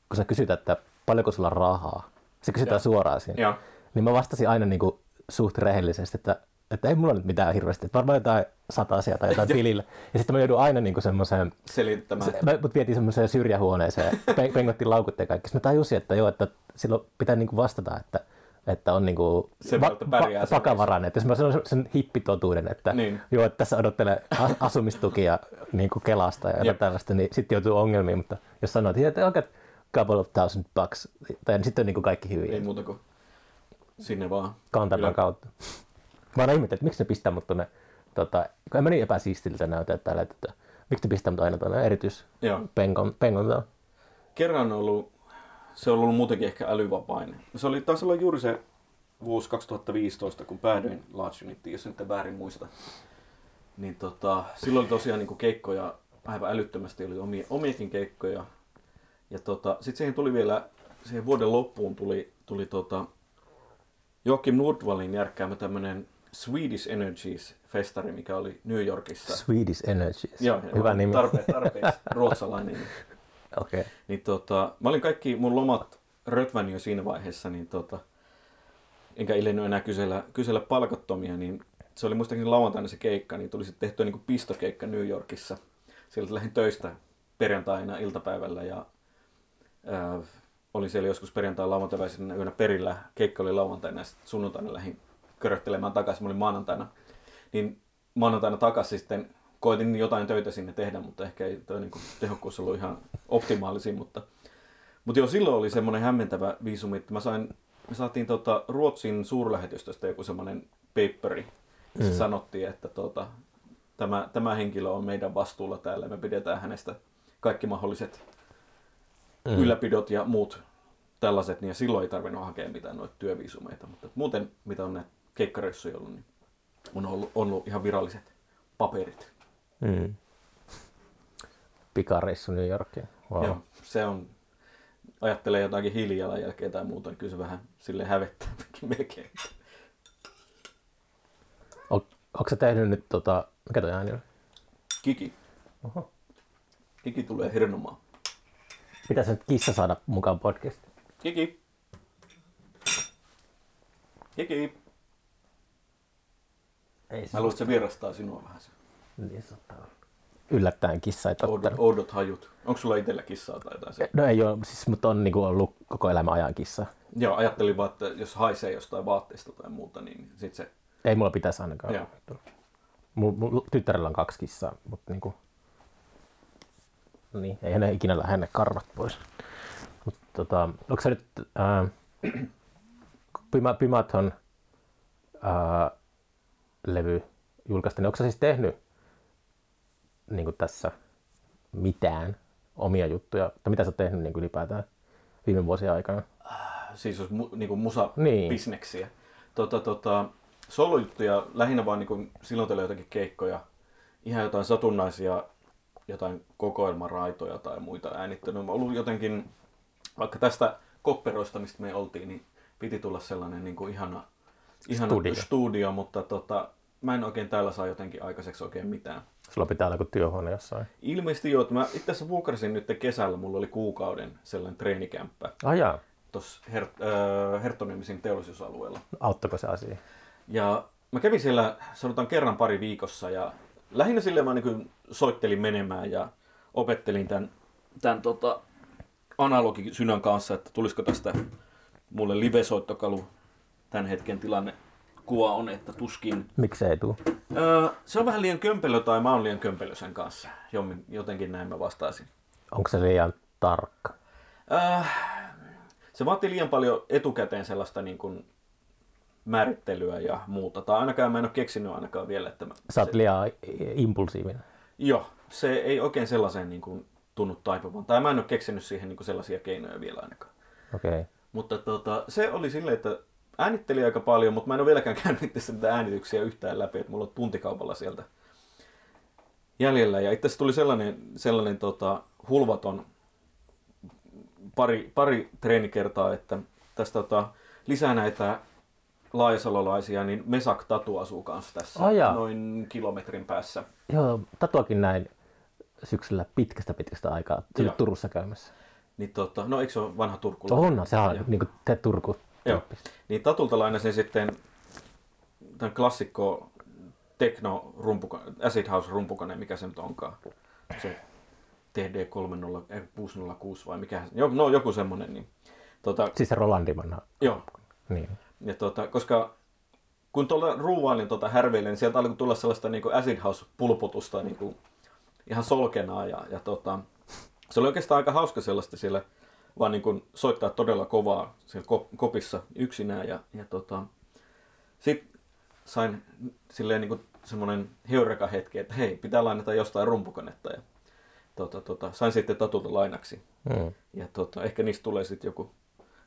kun sä kysyt, että paljonko sulla on rahaa, se kysytään Joo. suoraan siinä. Joo. Niin mä vastasin aina niin kuin suht rehellisesti, että, että ei mulla nyt mitään hirveästi, että varmaan jotain satasia tai jotain tilillä. Ja sitten mä joudun aina niin semmoiseen, Selittämään. se, mä, mut vietiin semmoiseen syrjähuoneeseen, pe- pengottiin laukut ja kaikki. Sitten mä tajusin, että joo, että silloin pitää niin kuin vastata, että, että on niin kuin Sen pärjää sen vakavarainen. Että jos mä sanon sen hippitotuuden, että Niin. joo, että tässä odottelee a- asumistukia niin kuin Kelasta ja jotain tällaista, niin sitten joutuu ongelmiin. Mutta jos sanoo, että okay, couple of thousand bucks, tai niin sitten on niin kuin kaikki hyvin. Ei muuta kuin sinne vaan. Kantaman Kyllä. kautta. Mä aina ihmettelin, että miksi ne pistää mut tonne, tota, kun en mä niin epäsiistiltä näytä täällä, että, että miksi ne pistää mut aina tonne erityis Joo. pengon, pengon kerran on ollut, se on ollut muutenkin ehkä älyvapainen. Se oli, taisi olla juuri se vuosi 2015, kun päädyin Large Unitiin, jos nyt en väärin muista. Niin tota, silloin oli tosiaan niin keikkoja aivan älyttömästi, oli omia, omiakin keikkoja. Ja tota, sitten siihen tuli vielä, siihen vuoden loppuun tuli, tuli tota, Joakim Nordwallin järkkäämä tämmönen Swedish Energies festari, mikä oli New Yorkissa. Swedish Energies. Joo, Hyvä nimi. Tarpe, tarpeeksi ruotsalainen. Okei. niin tota, mä olin kaikki mun lomat rötvännyt jo siinä vaiheessa, niin tota, enkä iljennyt enää kysellä, kysellä palkattomia, niin se oli muistaakseni lauantaina se keikka, niin tuli sitten tehtyä niin pistokeikka New Yorkissa. Sieltä lähdin töistä perjantaina iltapäivällä ja ää, olin siellä joskus perjantai lauantaiväisenä yönä perillä. Keikka oli lauantaina ja sitten sunnuntaina lähdin köröttelemään takaisin. Mä olin maanantaina. Niin maanantaina takaisin sitten koitin jotain töitä sinne tehdä, mutta ehkä ei toi niin tehokkuus ollut ihan optimaalisin, mutta mutta joo, silloin oli semmoinen hämmentävä viisumi, että mä sain, me saatiin tota Ruotsin suurlähetystöstä joku semmoinen paperi, missä Mm. sanottiin, että tota, tämä, tämä henkilö on meidän vastuulla täällä, me pidetään hänestä kaikki mahdolliset Mm. mm. ylläpidot ja muut tällaiset, niin ja silloin ei tarvinnut hakea mitään noita työviisumeita, mutta muuten mitä on näitä keikkareissuja ollut, niin on ollut, on ollut ihan viralliset paperit. Mm. Pikareissu New Yorkiin. Wow. Joo, se on, ajattelee jotakin hiilijalanjälkeä tai muuta, niin kyllä se vähän sille hävettää melkein. On, onko sä tehnyt nyt tota, mikä toi ääni on? Kiki. Oho. Kiki tulee hirnumaan. Pitäisi nyt kissa saada mukaan podcastiin. Kiki. Kiki. Ei Mä luulen, että se vierastaa sinua vähän. se Niin olla. Yllättäen kissa ei tottanut. oudot hajut. Onko sulla itsellä kissaa tai jotain? Se? No ei ole, siis, mutta on niinku ollut koko elämä ajan kissa. Joo, ajattelin vaan, että jos haisee jostain vaatteesta tai muuta, niin sit se... Ei mulla pitäisi ainakaan. Joo. Mun, mun tyttärellä on kaksi kissaa, mutta niinku... Niin, ei ne ikinä lähde ne karvat pois. Mut, tota, onko se nyt... Ää, Pima, Pimaton ää, levy julkaista, niin onko sä siis tehnyt niin kuin tässä mitään omia juttuja, tai mitä sä oot tehnyt niin kuin ylipäätään viime vuosien aikana? Siis jos mu, niinku musa Niin. Tota, tota, solojuttuja lähinnä vaan niinku silloin tällä jotakin keikkoja. Ihan jotain satunnaisia jotain kokoelmaraitoja tai muita äänittänyt. On ollut jotenkin, vaikka tästä kopperoista, mistä me oltiin, niin piti tulla sellainen niin kuin ihana, ihana Studio. studio. studio, mutta tota, mä en oikein täällä saa jotenkin aikaiseksi oikein mitään. Sulla pitää olla joku työhuone jossain. Ilmeisesti joo, että mä itse asiassa vuokrasin nyt kesällä, mulla oli kuukauden sellainen treenikämppä Ah jaa, tuossa Her- äh, Herttoniemisin teollisuusalueella. auttako se asia? Ja mä kävin siellä sanotaan kerran pari viikossa ja lähinnä sille mä niin soittelin menemään ja opettelin tämän, tämän tota, analogisynän kanssa, että tulisiko tästä mulle live-soittokalu tämän hetken tilanne kuva on, että tuskin. Miksei tuu? Öö, se on vähän liian kömpelö tai mä oon liian kömpelö sen kanssa. Jommin- Jotenkin näin mä vastaisin. Onko se liian tarkka? Öö, se vaatii liian paljon etukäteen sellaista niin kuin määrittelyä ja muuta. Tai ainakaan mä en ole keksinyt ainakaan vielä, että mä, Sä oot liian impulsiivinen. Joo, se ei oikein sellaiseen niin kuin, tunnu taipuvan. Tai mä en ole keksinyt siihen niin kuin sellaisia keinoja vielä ainakaan. Okei. Okay. Mutta tota, se oli silleen, että äänitteli aika paljon, mutta mä en ole vieläkään käynyt niitä äänityksiä yhtään läpi, että mulla on tuntikaupalla sieltä jäljellä. Ja itse asiassa tuli sellainen, sellainen tota, hulvaton pari, pari treenikertaa, että tästä tota, lisää näitä laajasalolaisia, niin Mesak Tatu asuu kanssa tässä Ai jaa. noin kilometrin päässä. Joo, tatuakin näin syksyllä pitkästä pitkästä aikaa. Se. Turussa käymässä. Niin tota, no eikö se ole vanha turkulainen? On, sehän on niin kuin te Turku. Joo. Niin Tatulta lainasin sitten tämän klassikko rumpukone, acid house rumpukone, mikä se nyt onkaan. Se TD30, ei, 606 vai mikä no joku semmonen. Niin, tota, Siis se Rolandi vanha. joo, Niin. ja tota, koska kun tuolla ruuvailin tota härveille, niin sieltä alkoi tulla sellaista niin kuin acid house pulputusta niin kuin ihan solkenaa ja, ja tota, se oli oikeastaan aika hauska sellaista siellä vaan niin kuin soittaa todella kovaa siellä kop- kopissa yksinään ja, ja tota, sitten sain silleen niin kuin semmoinen heureka hetki, että hei, pitää lainata jostain rumpukonetta ja tota, tota, sain sitten Tatulta lainaksi. Mm. Ja tota, ehkä niistä tulee sitten joku,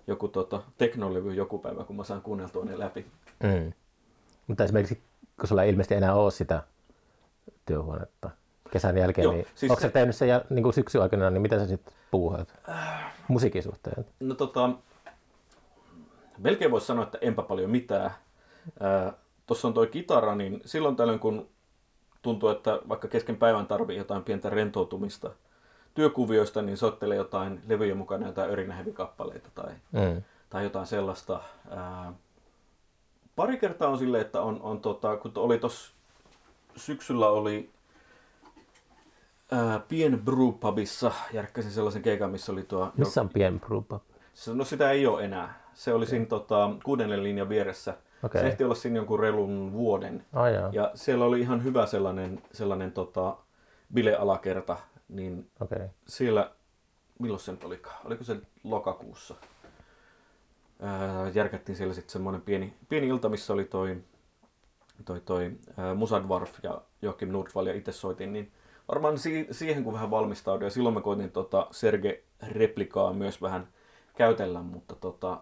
joku tota, teknolevy joku päivä, kun mä saan kuunneltua ne läpi. Mm. Mutta esimerkiksi, kun sulla ei ilmeisesti enää ole sitä työhuonetta kesän jälkeen, Joo, niin siis onko se- sä tehnyt sen niin kuin syksyn aikana, niin mitä sä sitten puuhaat? Musiikin suhteen. No tota, melkein voisi sanoa, että enpä paljon mitään. Tuossa on toi kitara, niin silloin tällöin kun tuntuu, että vaikka kesken päivän tarvii jotain pientä rentoutumista työkuvioista, niin soittelee jotain levyjen mukana jotain örinähevikappaleita tai, Mm. tai jotain sellaista. Ää, pari kertaa on silleen, että on, on tota, kun oli tuossa syksyllä oli ää, Pien Brewpubissa, järkkäsin sellaisen keikan, missä oli tuo... Missä on pien brewpub? No sitä ei ole enää. Se oli siinä tota, kuudennen linjan vieressä. Okei. Se ehti olla siinä jonkun relun vuoden. Jaa. Ja siellä oli ihan hyvä sellainen, sellainen tota, bilealakerta. Niin. Okay. siellä, milloin se nyt olikaan? Oliko se lokakuussa? Ää, järkättiin siellä sitten semmoinen pieni, pieni ilta, missä oli toi, toi, toi ää, Musadwarf ja Joakim Nordvall ja itse soitin, niin varmaan si- siihen kun vähän valmistauduin ja silloin mä koitin tota Serge Replikaa myös vähän käytellä, mutta tota,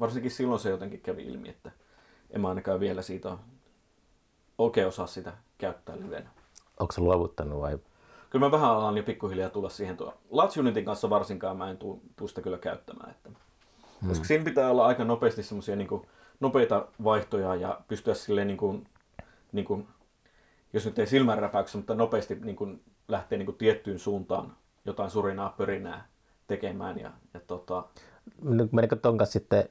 varsinkin silloin se jotenkin kävi ilmi, että en mä ainakaan vielä siitä oikein osaa sitä käyttää livenä. Onko se luovuttanut vai? Kyllä mä vähän alan jo pikkuhiljaa tulla siihen tuo. Lats Unitin kanssa varsinkaan mä en tuu, tuu sitä kyllä käyttämään. Että. Hmm. Koska siinä pitää olla aika nopeasti semmoisia niin nopeita vaihtoja ja pystyä silleen niin kuin, niin kuin, jos nyt ei silmänräpäyksessä, mutta nopeasti niin kuin lähteä niin kuin tiettyyn suuntaan jotain surinaa pörinää tekemään. Ja, ja tota, Menikö ton kanssa sitten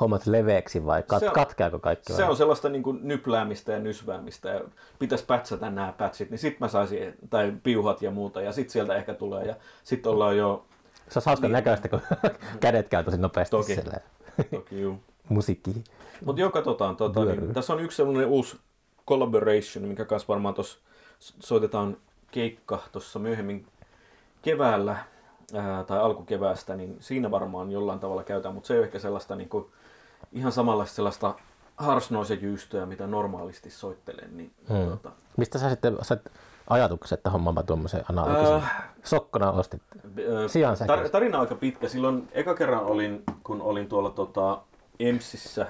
hommat leveäksi vai kat- Se on- katkeako kaikki? se vai? on sellaista niin kuin nypläämistä ja nysväämistä ja pitäisi pätsätä nämä pätsit, niin sitten mä saisin, tai piuhat ja muuta, ja sitten sieltä ehkä tulee, ja sitten ollaan jo, Se on hauska niin. näköistä, kun kädet käy tosi nopeasti Toki. toki juu. Musiikki. Mutta joo, katsotaan. Tota, niin, tässä on yksi sellainen uusi collaboration, mikä kanssa varmaan tuossa soitetaan keikka tuossa myöhemmin keväällä ää, tai alkukeväästä, niin siinä varmaan jollain tavalla käytetään, mutta se ei ole ehkä sellaista niin kuin, ihan samanlaista sellaista harsnoisen jyystöä, mitä normaalisti soittelen. Niin, Hmm. tota, Mistä sä sitten sait ajatukset, että hommaamaan tuommoisen analogisen? Äh. Sokkona ostit. Sijan tar- tarina on aika pitkä. Silloin eka kerran olin, kun olin tuolla tota, EMSissä,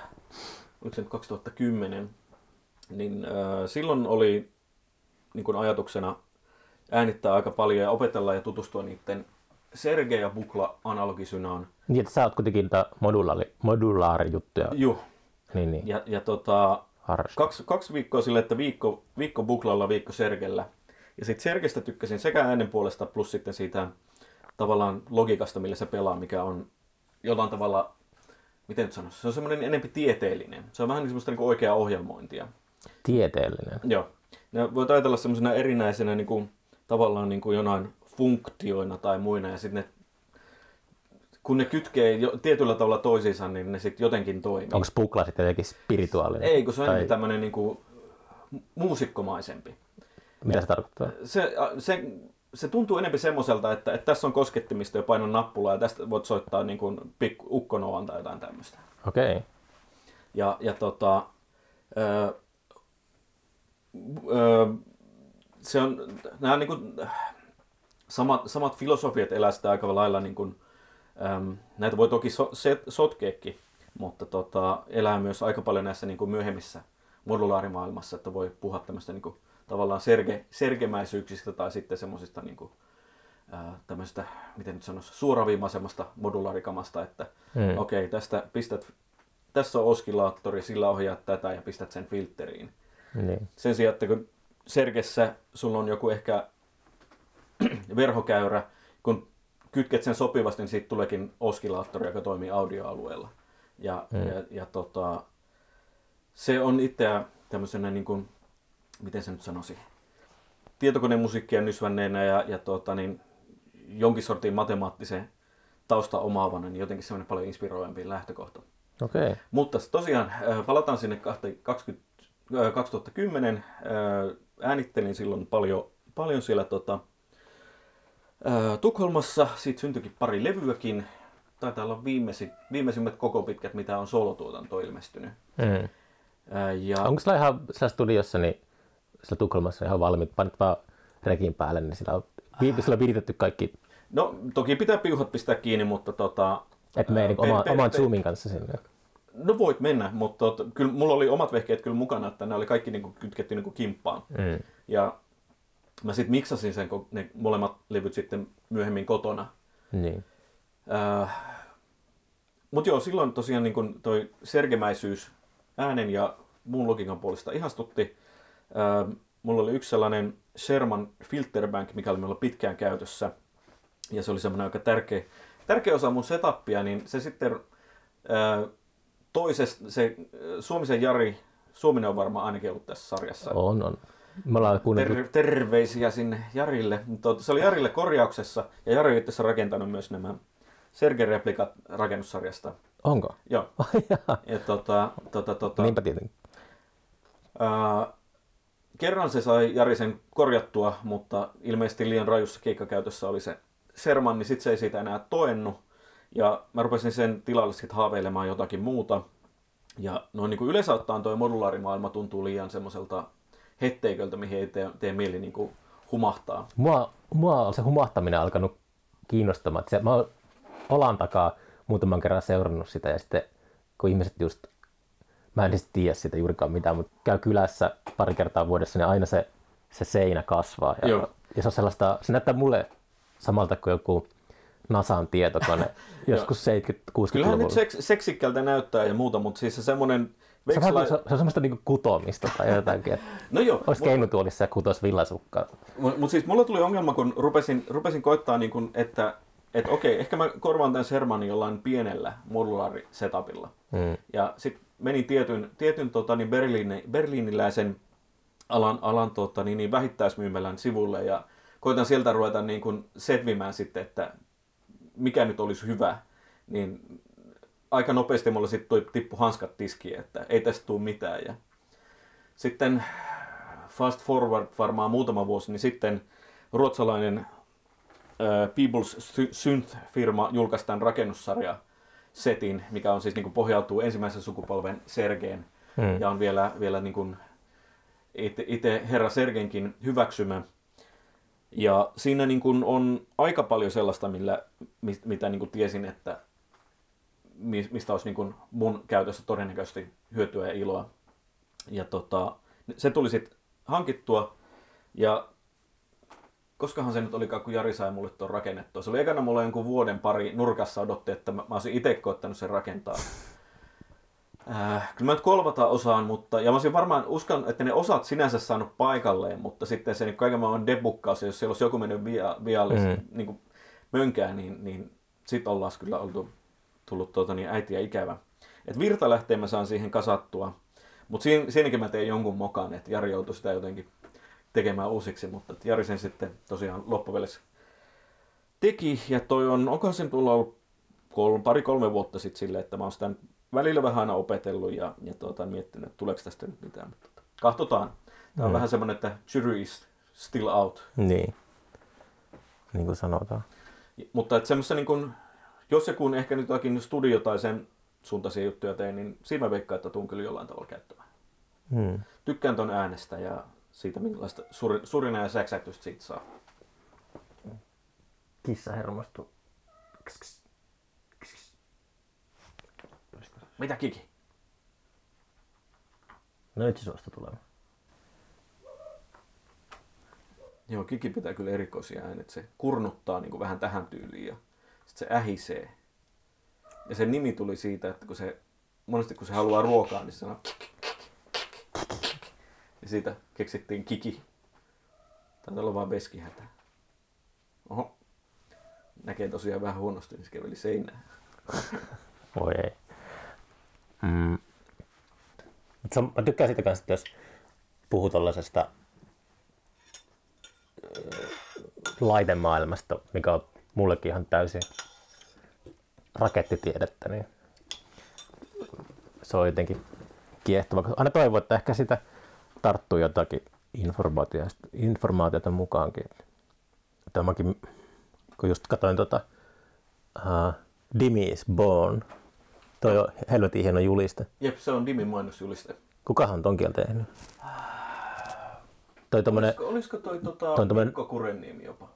oliko se nyt 2010, niin ö, silloin oli niin kuin ajatuksena äänittää aika paljon ja opetella ja tutustua niiden Serge ja Bukla analogisynaan. Niin, että sä oot kuitenkin niitä modulaari, modulaarijuttuja. Juh. Niin, niin. Ja, ja tota, kaksi, kaksi viikkoa sille, että viikko, viikko Buklalla, viikko Sergellä. Ja sitten Sergestä tykkäsin sekä äänen puolesta plus sitten siitä tavallaan logiikasta, millä se pelaa, mikä on jollain tavalla, miten nyt sanoisi, se on semmoinen enempi tieteellinen. Se on vähän niin semmoista niin oikeaa ohjelmointia. Tieteellinen. Joo. Ne voit ajatella semmoisena erinäisenä niin kuin, tavallaan niin kuin jonain funktioina tai muina, ja sitten ne, kun ne kytkee jo, tietyllä tavalla toisiinsa, niin ne sitten jotenkin toimii. Onko Pukla sitten jotenkin spirituaalinen? Ei, kun se on Tai tämmöinen niin kuin, muusikkomaisempi. Mitä se tarkoittaa? Se, se, se tuntuu enemmän semmoiselta, että, että tässä on koskettimista ja painon nappulaa ja tästä voit soittaa niin kuin pikku ukkonovan tai jotain tämmöistä. Okei. Okay. Ja, ja tota, öö, öö, se on, nämä niin kuin, samat, samat filosofiat elää sitä aika lailla, niin kuin, äm, näitä voi toki so, sotkeekin, mutta tota, elää myös aika paljon näissä niin kuin myöhemmissä modulaarimaailmassa, että voi puhua tämmöistä niin kuin, tavallaan serge, sergemäisyyksistä tai sitten semmoisista niin kuin, ää, tämmöistä, miten nyt sanoisi, suoraviimaisemmasta modulaarikamasta, että Mm. okei, okay, tästä pistät, tässä on oskillaattori, sillä ohjaat tätä ja pistät sen filtteriin. Niin. Sen sijaan, että kun Sergessä sulla on joku ehkä verhokäyrä, kun kytket sen sopivasti, niin siitä tuleekin oskillaattori, joka toimii audioalueella. Ja, Mm. ja, ja tota, se on itseä tämmöisenä, niin kuin, miten se nyt sanoisi, tietokonemusiikkia nysvänneenä ja, ja tota, niin, jonkin sortin matemaattisen tausta omaavana, niin jotenkin semmoinen paljon inspiroivampi lähtökohta. Okei. Okay. Mutta tosiaan, äh, palataan sinne 20, äh, 2010. äh, Äänittelin silloin paljon, paljon siellä tota, Tukholmassa. Siitä syntyikin pari levyäkin. Taitaa olla viimeisi, viimeisimmät koko pitkät, mitä on solotuotanto ilmestynyt. Mm. Ja, Onko sillä ihan siellä studiossa, niin sillä Tukholmassa ihan valmiit, panit vaan rekin päälle, niin sillä on, sillä on viritetty kaikki, no, toki pitää piuhat pistää kiinni, mutta tota, että me ää, niin oman per- Zoomin kanssa sinne. No voit mennä, mutta tot, kyllä mulla oli omat vehkeet kyllä mukana, että ne oli kaikki niin kuin, kytketty niin kuin kimppaan. Mm. Ja mä sitten miksasin sen, ko- ne molemmat levyt sitten myöhemmin kotona. Niin. Äh, Mutta joo, silloin tosiaan niin kun toi sergemäisyys äänen ja muun logiikan puolesta ihastutti. Äh, mulla oli yksi sellainen Sherman Filterbank, mikä oli minulla pitkään käytössä. Ja se oli semmoinen aika tärkeä, tärkeä osa mun setupia, niin se sitten äh, toisesta, se äh, Suomisen Jari, Suominen on varmaan ainakin ollut tässä sarjassa. On, on. Kuunneltu, Ter- terveisiä sinne Jarille. Se oli Jarille korjauksessa ja Jari on itse rakentanut myös nämä Serge-replikat rakennussarjasta. onko? Joo. Jaa. Ja tota, tota, tota, Niinpä tietenkin. ää, kerran se sai Jari sen korjattua, mutta ilmeisesti liian rajussa keikkakäytössä oli se Serman, niin sitten se ei siitä enää toennut. Ja mä rupesin sen tilalle sitten haaveilemaan jotakin muuta. Ja noin niin kuin yleensä ottaen toi modulaarimaailma tuntuu liian semmoiselta hetteiköltä, mihin ei tee, tee mieli niin kuin humahtaa. Mua, mua on se humahtaminen alkanut kiinnostamaan. Se, mä oon olan takaa muutaman kerran seurannut sitä ja sitten kun ihmiset just, mä en edes tiedä siitä juurikaan mitään, mutta käy kylässä pari kertaa vuodessa, niin aina se, se seinä kasvaa. Ja, Joo. ja se on sellaista, se näyttää mulle samalta kuin joku NASAn tietokone joskus 70-60-luvulla. Kyllähän nyt seks, seksikkältä näyttää ja muuta, mutta siis se semmoinen... Se on, se, on semmoista niinku kutomista tai jotakin, että No joo, olisi keinutuolissa ja kutos villasukkaa. Mutta mut siis mulla tuli ongelma, kun rupesin, rupesin koittaa, niin kun, että et okei, ehkä mä korvaan tämän Sermanin jollain pienellä modulaarisetupilla. Mm. Ja sitten menin tietyn, tietyn tota, niin Berliini, berliiniläisen alan, alan tota, niin, niin vähittäismyymälän sivulle ja koitan sieltä ruveta niin kun setvimään sitten, että mikä nyt olisi hyvä. Niin aika nopeasti mulla sitten tippu hanskat tiskiin, että ei tästä tule mitään. Ja sitten fast forward varmaan muutama vuosi, niin sitten ruotsalainen äh, People's Sy- Synth-firma julkaisi tämän rakennussarja setin, mikä on siis niin kuin pohjautuu ensimmäisen sukupolven Sergeen Mm. ja on vielä, vielä niin kuin itse herra Sergenkin hyväksymä. Ja siinä niin kuin on aika paljon sellaista, millä, mitä niin kuin tiesin, että mi- mistä olisi niin kuin mun käytössä todennäköisesti hyötyä ja iloa. Ja tota, se tuli sitten hankittua ja koskahan se nyt olikaan, kun Jari sai mulle tuon rakennettua. Se oli ekana mulla jonkun vuoden pari nurkassa odotti, että mä, mä olisin itse koittanut sen rakentaa. Äh, kyllä mä nyt kolmata osaan, mutta, ja mä olisin varmaan, uskon, että ne osat sinänsä saanut paikalleen, mutta sitten se niin kaiken maailman debukkaus, jos siellä olisi joku mennyt via, viallisesti mm. niin kuin mönkään, niin, niin sit ollaan kyllä oltu, tullut tuota, niin äitiä ikävä. Et virta lähtee mä saan siihen kasattua, mutta siinä, siinäkin mä tein jonkun mokan, että Jari joutui sitä jotenkin tekemään uusiksi, mutta Jari sen sitten tosiaan loppuvälissä teki, ja toi on, onko sen tullut ollut kol, pari-kolme vuotta sitten silleen, että mä oon sitä välillä vähän aina opetellut ja, ja tuota, miettinyt, että tuleeko tästä nyt mitään. Mutta tota, katsotaan. Tämä on mm. vähän semmoinen, että jury is still out. Niin, niin kuin sanotaan. Mutta että semmoista niin kuin, jos ja kun ehkä nyt jotakin studio tai sen suuntaisia juttuja tein, niin siinä mä veikkaan, että tuun kyllä jollain tavalla käyttämään. Hmm. Tykkään ton äänestä ja siitä, minkälaista sur, surina ja säksätystä siitä saa. Kissa hermostuu. Mitä Kiki? Suosta tulemaan. Joo, Kiki pitää kyllä erikoisia äänet. Se kurnuttaa niin kuin vähän tähän tyyliin ja sitten se ähisee. Ja sen nimi tuli siitä, että kun se, monesti kun se haluaa ruokaa, niin se sanoo kiki. Ja siitä keksittiin Kiki. Taitaa olla vaan veskihätä. Oho. Näkee tosiaan vähän huonosti, niin se käveli seinään. Voi ei. Mm. Se, mä tykkään siitä kanssa, että jos puhuu tuollaisesta laitemaailmasta, mikä on mullekin ihan täysin rakettitiedettä, niin se on jotenkin kiehtova. Aina toivon, että ehkä sitä tarttuu jotakin informaatiota, informaatiota mukaankin. Tämäkin, kun just katsoin tota, uh, Dimi is Born, toi on helvetin hieno juliste. Jep, se on Dimin mainosjuliste. Kukahan ton kiel tehnyt? Toi tommonen, Olisiko, olisiko toi, tota, toi on tommonen- Mikko Kurenniemi jopa?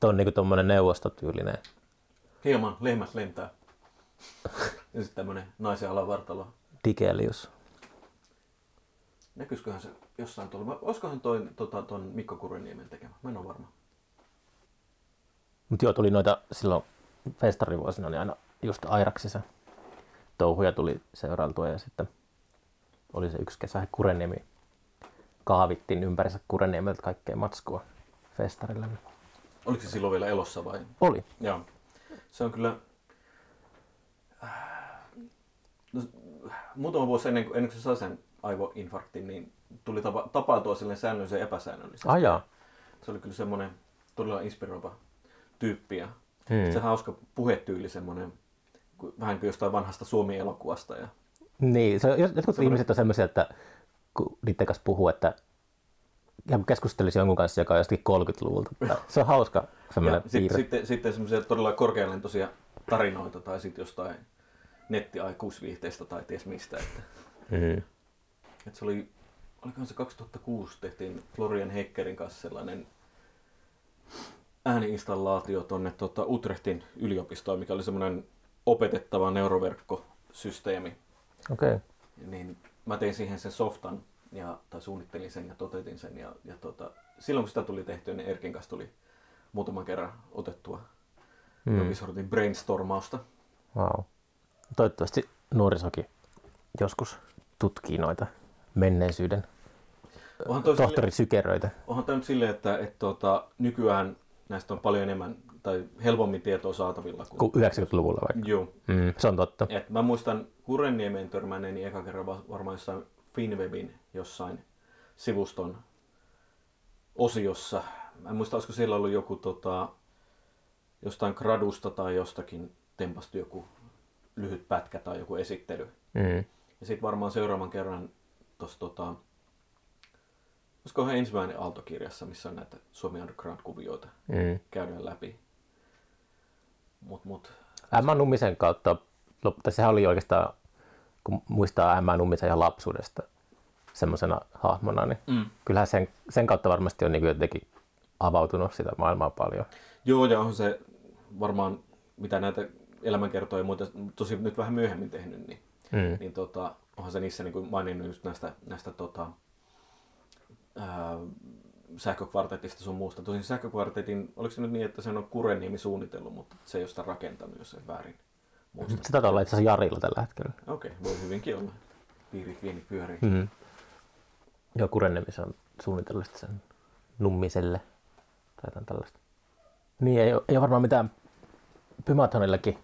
toi on niinku tommonen neuvostotyylinen. Hieman lehmät lentää. ja sitten tämmönen naisen alavartalo. Digelius. Näkyisiköhän se jossain tuolla? Olisikohan toi tota, ton Mikko Kurenniemen tekemä? Mä en ole varma. Mutta joo, tuli noita silloin festarivuosina, niin aina just Airaksissa touhuja tuli seurailtua ja sitten oli se yksi kesä Kureniemi. Kaavittiin ympärissä Kureniemeltä kaikkea matskua festarille. Oliko se silloin vielä elossa vai? Oli. Joo. Se on kyllä... No, muutama vuosi ennen, kuin- ennen kuin se sai sen aivoinfarktin, niin tuli tapa, tapailtua silleen säännöllisen epäsäännöllisesti. Ai jaa. Se oli kyllä semmoinen todella inspiroiva tyyppi. Ja Hmm. se hauska puhetyyli semmoinen, vähän kuin jostain vanhasta Suomi-elokuvasta. Ja Niin, se, jotkut ihmiset on semmoisia, että kun niiden kanssa puhuu, että ja kun keskustelisi jonkun kanssa, joka on jostakin 30-luvulta. että Se on hauska semmoinen piirre. sitten, sitten semmoisia todella korkealentoisia tarinoita tai sitten jostain nettiaikuisviihteistä tai ties mistä. Että, Mm. että se oli, olikohan se 2006 tehtiin Florian Heckerin kanssa sellainen ääniinstallaatio tuonne tota, Utrechtin yliopistoon, mikä oli semmoinen opetettava neuroverkkosysteemi. Okei. Okay. Niin mä tein siihen sen softan ja, tai suunnittelin sen ja toteutin sen. Ja, ja tota, silloin kun sitä tuli tehtyä, niin Erkin kanssa tuli muutaman kerran otettua Mm. jokin sortin brainstormausta. Wow. Toivottavasti nuorisokin joskus tutkii noita menneisyyden Onhan toi sille- tohtori Sykeröitä. Onhan tämä nyt silleen, että, että tota, nykyään näistä on paljon enemmän tai helpommin tietoa saatavilla. Kuin... Kuin 90-luvulla vaikka. Joo. Mm, se on totta. Et mä muistan Kurenniemen törmänneeni eka kerran va- varmaan jossain Finwebin jossain sivuston osiossa. Mä en muista, olisiko siellä ollut joku tota, jostain gradusta tai jostakin tempasti joku lyhyt pätkä tai joku esittely. Mm. Ja sitten varmaan seuraavan kerran tuossa tota, olisikohan ensimmäinen Aaltokirjassa, missä on näitä Suomi Underground-kuvioita Mm. käydään läpi. Mut, mut, Emma Nummisen kautta, tai sehän oli oikeastaan, kun muistaa Emma Nummisen ihan lapsuudesta semmoisena hahmona, niin mm. kyllähän sen, sen kautta varmasti on niin jotenkin avautunut sitä maailmaa paljon. Joo, ja on se varmaan, mitä näitä elämänkertoja ja muita, tosi nyt vähän myöhemmin tehnyt, niin, Mm. niin tota, onhan se niissä niin kuin maininnut just näistä, näistä tota, ää, sähkökvartetista sun muusta. Tosin sähkökvartetin, oliko se nyt niin, että sen on Kureniemi suunnitellut, mutta se ei ole sitä rakentanut, jos en väärin muista. Taitaa olla itse asiassa Jarilla tällä hetkellä. Okei, okay, voi hyvinkin olla. Piiri pieni pyörii. Mm-hmm. Joo, Kurennemissä on suunnitellut sen nummiselle tai jotain tällaista. Niin, ei, ei ole varmaan mitään Pymathonillakin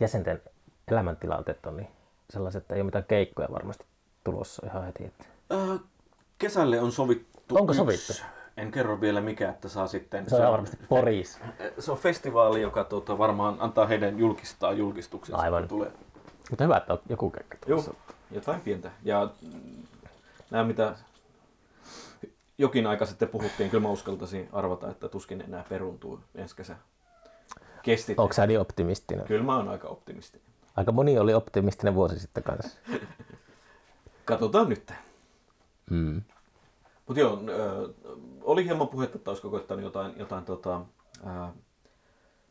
jäsenten elämäntilanteet on niin sellaiset, että ei ole mitään keikkoja varmasti tulossa ihan heti. Että... Äh, kesälle on sovittu Onko yksi. sovittu? En kerro vielä mikä, että saa sitten... Se on varmasti Poris. Se on festivaali, joka tuota, varmaan antaa heidän julkistaa julkistuksensa. Aivan. Tulee. Mutta hyvä, että on joku keikka Joo, jotain pientä. Ja mm, nämä mitä jokin aika sitten puhuttiin, kyllä mä uskaltaisin arvata, että tuskin enää peruntuu ensi kesä. Kestit. Onko sä niin optimistinen? Kyllä mä oon aika optimistinen. Aika moni oli optimistinen vuosi sitten kanssa. Katsotaan nyt. Mm. Mutta joo, oli hieman puhetta, että olisiko koittanut jotain, jotain tota, ää,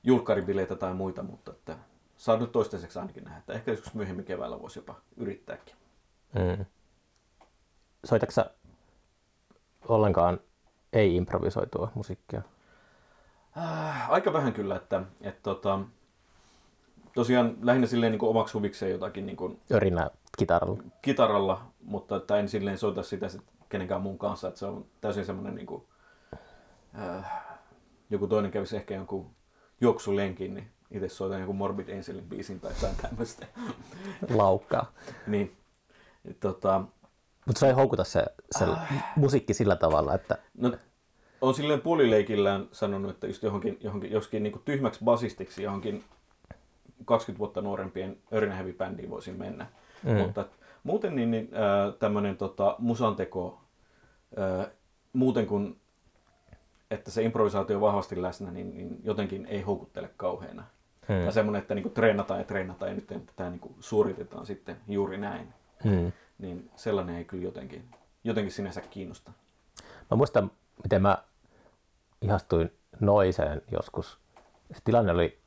julkkaribileitä tai muita, mutta että saa nyt toistaiseksi ainakin nähdä, että ehkä joskus myöhemmin keväällä voisi jopa yrittääkin. Mm. Soitatko ollenkaan ei-improvisoitua musiikkia? Äh, aika vähän kyllä, että, että tota, tosiaan lähinnä silleen niin omaksi huvikseen jotakin niin kuin Örinä kitaralla. kitaralla, mutta että en silleen soita sitä sit kenenkään muun kanssa, että se on täysin semmoinen niin kuin, äh, joku toinen kävisi ehkä jonkun juoksulenkin, niin itse soitan jonkun Morbid Angelin biisin tai jotain tämmöistä. Laukkaa. niin, tota, Mutta se ei houkuta se, se musiikki sillä tavalla, että no, on silleen puolileikillään sanonut, että just johonkin, johonkin joskin niin tyhmäksi basistiksi johonkin 20 vuotta nuorempien örinäheavy-bändiin voisin mennä. Mm. Mutta muuten niin, niin äh, tämmöinen tota, musanteko, muuten kuin että se improvisaatio on vahvasti läsnä, niin, niin jotenkin ei houkuttele kauheena. Hmm. Tai semmoinen, että niinku treenataan ja treenataan ja nyt tätä niinku suoritetaan sitten juuri näin. hmm. Niin sellainen ei kyllä jotenkin, jotenkin sinänsä kiinnosta. Mä muistan, miten mä ihastuin Noiseen joskus. Se tilanne oli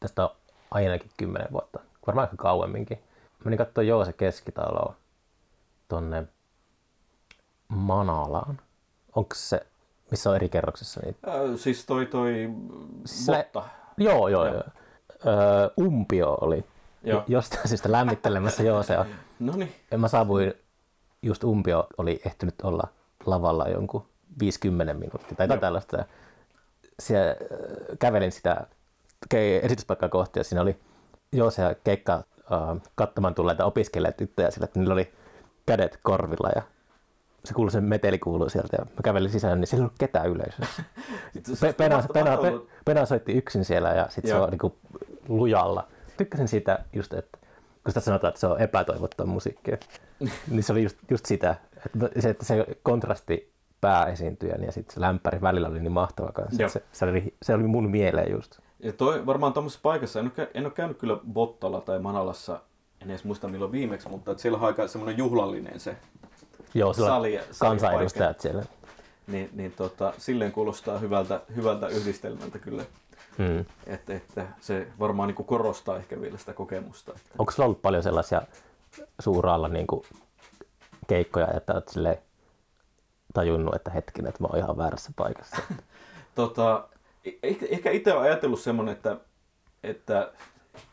tästä on ainakin kymmenen vuotta, varmaan aika kauemminkin. Menin katsoa Joose Keskitaloa tonne Manalaan. Onko se, missä on eri kerroksessa niitä? Äh, siis toi toi Sillä- Botta. Joo, joo, joo. Öö, Umpio oli Joo. jostain syystä lämmittelemässä Joosea. No niin. Mä saavuin, just Umpio oli ehtinyt olla lavalla jonkun 50 minuuttia tai jotain tällaista. Siellä, äh, kävelin sitä esityspaikkaa kohti ja siinä oli Joosea keikka äh, katsomaan tulleita opiskelijatyttöjä sillä, että niillä oli kädet korvilla ja se kuului, se meteli kuului sieltä ja mä kävelin sisään, niin siellä ei ollut ketään yleisössä. Pe- Pena, Pena, Pe- Pena soitti yksin siellä ja sitten se on niinku lujalla. Tykkäsin siitä just, että kun sitä sanotaan, että se on epätoivottua musiikkia, niin se oli just, just sitä, että se, että se kontrasti pääesiintyjän ja sitten se lämpäri välillä oli niin mahtava kanssa. Se, se, oli, se oli mun mieleen just. Ja toi varmaan tuommoisessa paikassa, en ole, en ole käynyt kyllä Bottalla tai Manalassa, en edes muista milloin viimeksi, mutta että siellä on aika semmoinen juhlallinen se, Joo, sillä Sali- kansanedustajat siellä. niin, niin tota, silleen kuulostaa hyvältä, hyvältä yhdistelmältä kyllä. Hmm. Että, että se varmaan niin kuin korostaa ehkä vielä sitä kokemusta. Että. Onko sulla ollut paljon sellaisia suuraalla niin kuin keikkoja, että olet silleen tajunnut, että hetkinen, että mä oon ihan väärässä paikassa. Tota, e- ehkä, ehkä itse olen ajatellut semmoinen, että, että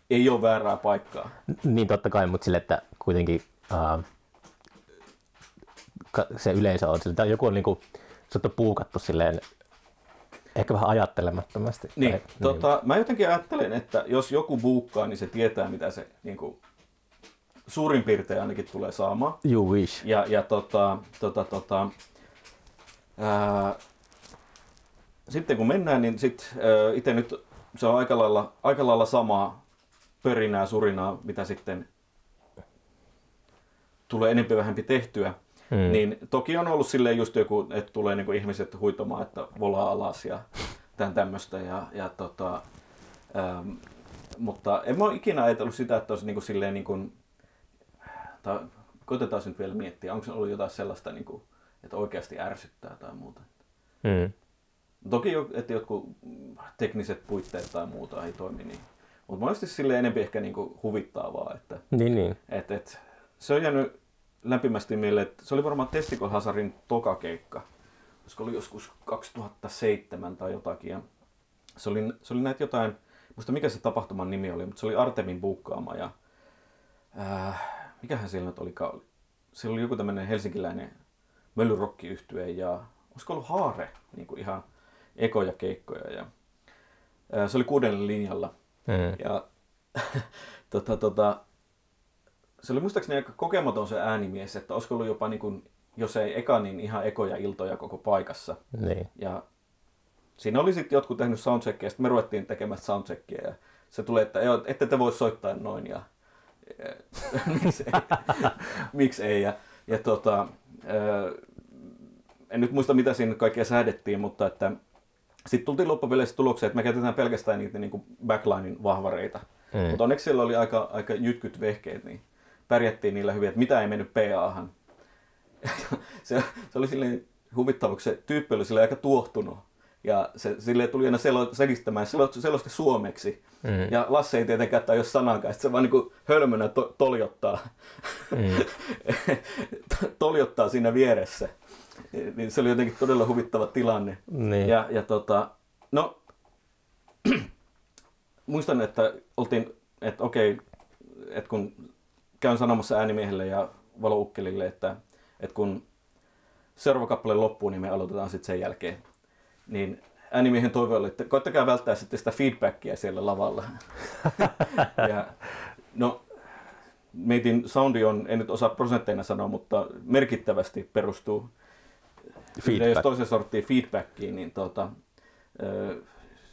ei ole väärää paikkaa. niin totta kai, mutta sille, että kuitenkin ka- se yleisö on, sille, tai joku on niinku, sut on puukattu silleen, ehkä vähän ajattelemattomasti. Niin, Tai- tota, mä jotenkin ajattelen, että jos joku buukkaa, niin se tietää, mitä se niin kuin, suurin piirtein ainakin tulee saamaan. You wish. Ja, ja tota, tota, tota, ää, sitten kun mennään, niin sit, ää, itse nyt se on aika lailla, aika lailla samaa pörinää, surinaa, mitä sitten tulee enempi vähempi tehtyä. Hmm. Niin toki on ollut silleen just joku, että tulee niinku ihmiset huitomaan, että volaa alas ja tämän tämmöistä. Ja, ja tota, ähm, mutta en mä ole ikinä ajatellut sitä, että olisi niinku silleen niinku, tai koitetaan nyt vielä miettiä, onko se ollut jotain sellaista, niinku, että oikeasti ärsyttää tai muuta. Mm. Toki, että jotkut tekniset puitteet tai muuta ei toimi niin. Mutta monesti silleen enempi ehkä niinku huvittaa vaan, että Niin, niin. et, et, se on jäänyt lämpimästi mieleen, että se oli varmaan Testicle Hazarin toka keikka. se oli joskus 2007 tai jotakin. Ja se, oli, se oli näitä jotain, muista mikä se tapahtuman nimi oli, mutta se oli Artemin buukkaama. Ja, äh, mikähän siellä nyt olikaan? Siellä oli joku tämmöinen helsinkiläinen möllyrokkiyhtye ja olisiko ollut Haare niin kuin ihan ekoja keikkoja. Ja, äh, se oli kuudella linjalla. Mm. Ja tota, tota, se oli muistaakseni aika kokematon se äänimies, että olisiko ollut jopa niin kuin, jos ei eka, niin ihan ekoja iltoja koko paikassa. Niin. Ja siinä oli sitten jotkut tehnyt soundcheckia, ja sitten me ruvettiin tekemään soundcheckia, ja se tulee, että ette te voi soittaa noin, ja miksi ei, miksi ei. Ja, ja tota, en nyt muista mitä siinä kaikkea säädettiin, mutta että sitten tultiin loppupeleissä tulokseen, että me käytetään pelkästään niitä niin backlinein vahvareita. Mm. Mutta onneksi siellä oli aika, aika jytkyt vehkeet, niin pärjättiin niillä hyvin, että mitä ei mennyt PA-han. se, se oli silleen huvittava, kun se tyyppi oli silleen aika tuohtunut. Ja se silleen tuli aina selo, selistämään, selo, selosti suomeksi. Mm. Ja Lasse ei tietenkään tajua sanankaan, että se vaan niinku hölmönä to, toljottaa. Mm. toljottaa siinä vieressä. Niin se oli jotenkin todella huvittava tilanne. Niin. Ja, ja tota, no, muistan, että oltiin, että okei, että kun käyn sanomassa äänimiehelle ja valoukkelille, että, että kun seuraava kappale loppuu, niin me aloitetaan sitten sen jälkeen. Niin äänimiehen toive oli, että koittakaa välttää sitten sitä feedbackia siellä lavalla. ja, no, meitin soundi on, en nyt osaa prosentteina sanoa, mutta merkittävästi perustuu Feedback. jos toisen sorttiin feedbackiin, niin tota, ö,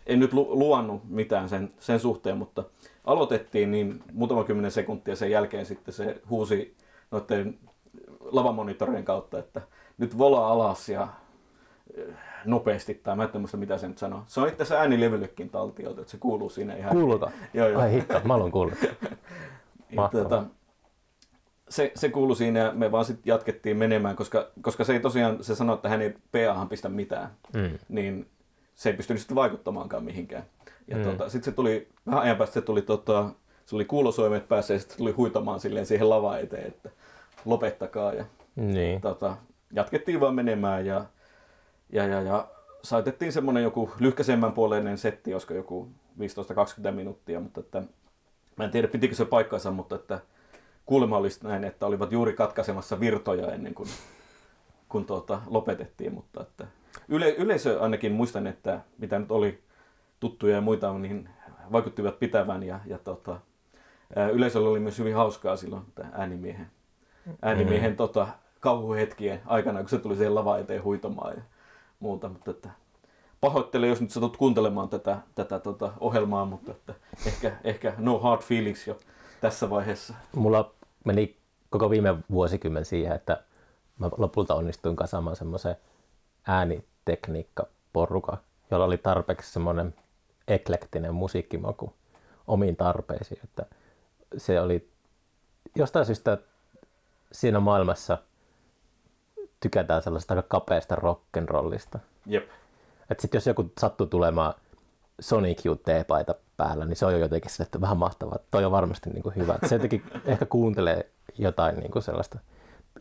en nyt lu- luannut mitään sen, sen suhteen, mutta aloitettiin niin muutama kymmenen sekuntia sen jälkeen sitten se huusi noiden lavamonitorien kautta, että nyt vola alas ja ö, nopeasti, tai mä en muista mitä se nyt sanoo. Se on itse asiassa äänilevyllekin taltioitu, että se kuuluu siinä ihan. Kuuluuko? Joo, joo. Ai hitto, mä haluan kuulla. Mahtavaa. Tuota, se, se kuului siinä ja me vaan sitten jatkettiin menemään, koska, koska se ei tosiaan, se sanoi, että hän ei PAhan pistä mitään, Mm. niin se ei pystynyt sitten vaikuttamaankaan mihinkään. Ja Mm. tota, sitten se tuli, vähän ajan päästä se tuli, tota, se oli kuulosoimet päässä ja sitten tuli huitamaan silleen siihen lava eteen, että lopettakaa. Ja Niin. tota, jatkettiin vaan menemään ja, ja, ja, ja saitettiin semmoinen joku lyhkäisemmän puoleinen setti, olisiko joku 15-20 minuuttia, mutta että, mä en tiedä pitikö se paikkansa, mutta että kuulemma olisi näin, että olivat juuri katkaisemassa virtoja ennen kuin kun tuota, lopetettiin, mutta että yle, yleisö ainakin muistan, että mitä nyt oli tuttuja ja muita, niin vaikuttivat pitävän ja, ja tota, yleisöllä oli myös hyvin hauskaa silloin äänimiehen, äänimiehen mm. tota, kauhuhetkien aikana, kun se tuli siihen lava eteen huitomaan ja muuta, mutta että pahoittelen, jos nyt satut kuuntelemaan tätä, tätä tota, ohjelmaa, mutta että ehkä, ehkä no hard feelings jo tässä vaiheessa. Mulla meni koko viime vuosikymmen siihen, että mä lopulta onnistuin kasaamaan semmoisen äänitekniikkaporukan, jolla oli tarpeeksi semmoinen eklektinen musiikkimaku omiin tarpeisiin. Että se oli jostain syystä siinä maailmassa tykätään sellaista aika kapeasta rock'n'rollista. Jep. Että sit jos joku sattuu tulemaan Sonic Youth T-paita päällä, niin se on jo jotenkin sille, että vähän mahtavaa. Toi on varmasti niin kuin hyvä. Et se jotenkin ehkä kuuntelee jotain niin kuin sellaista,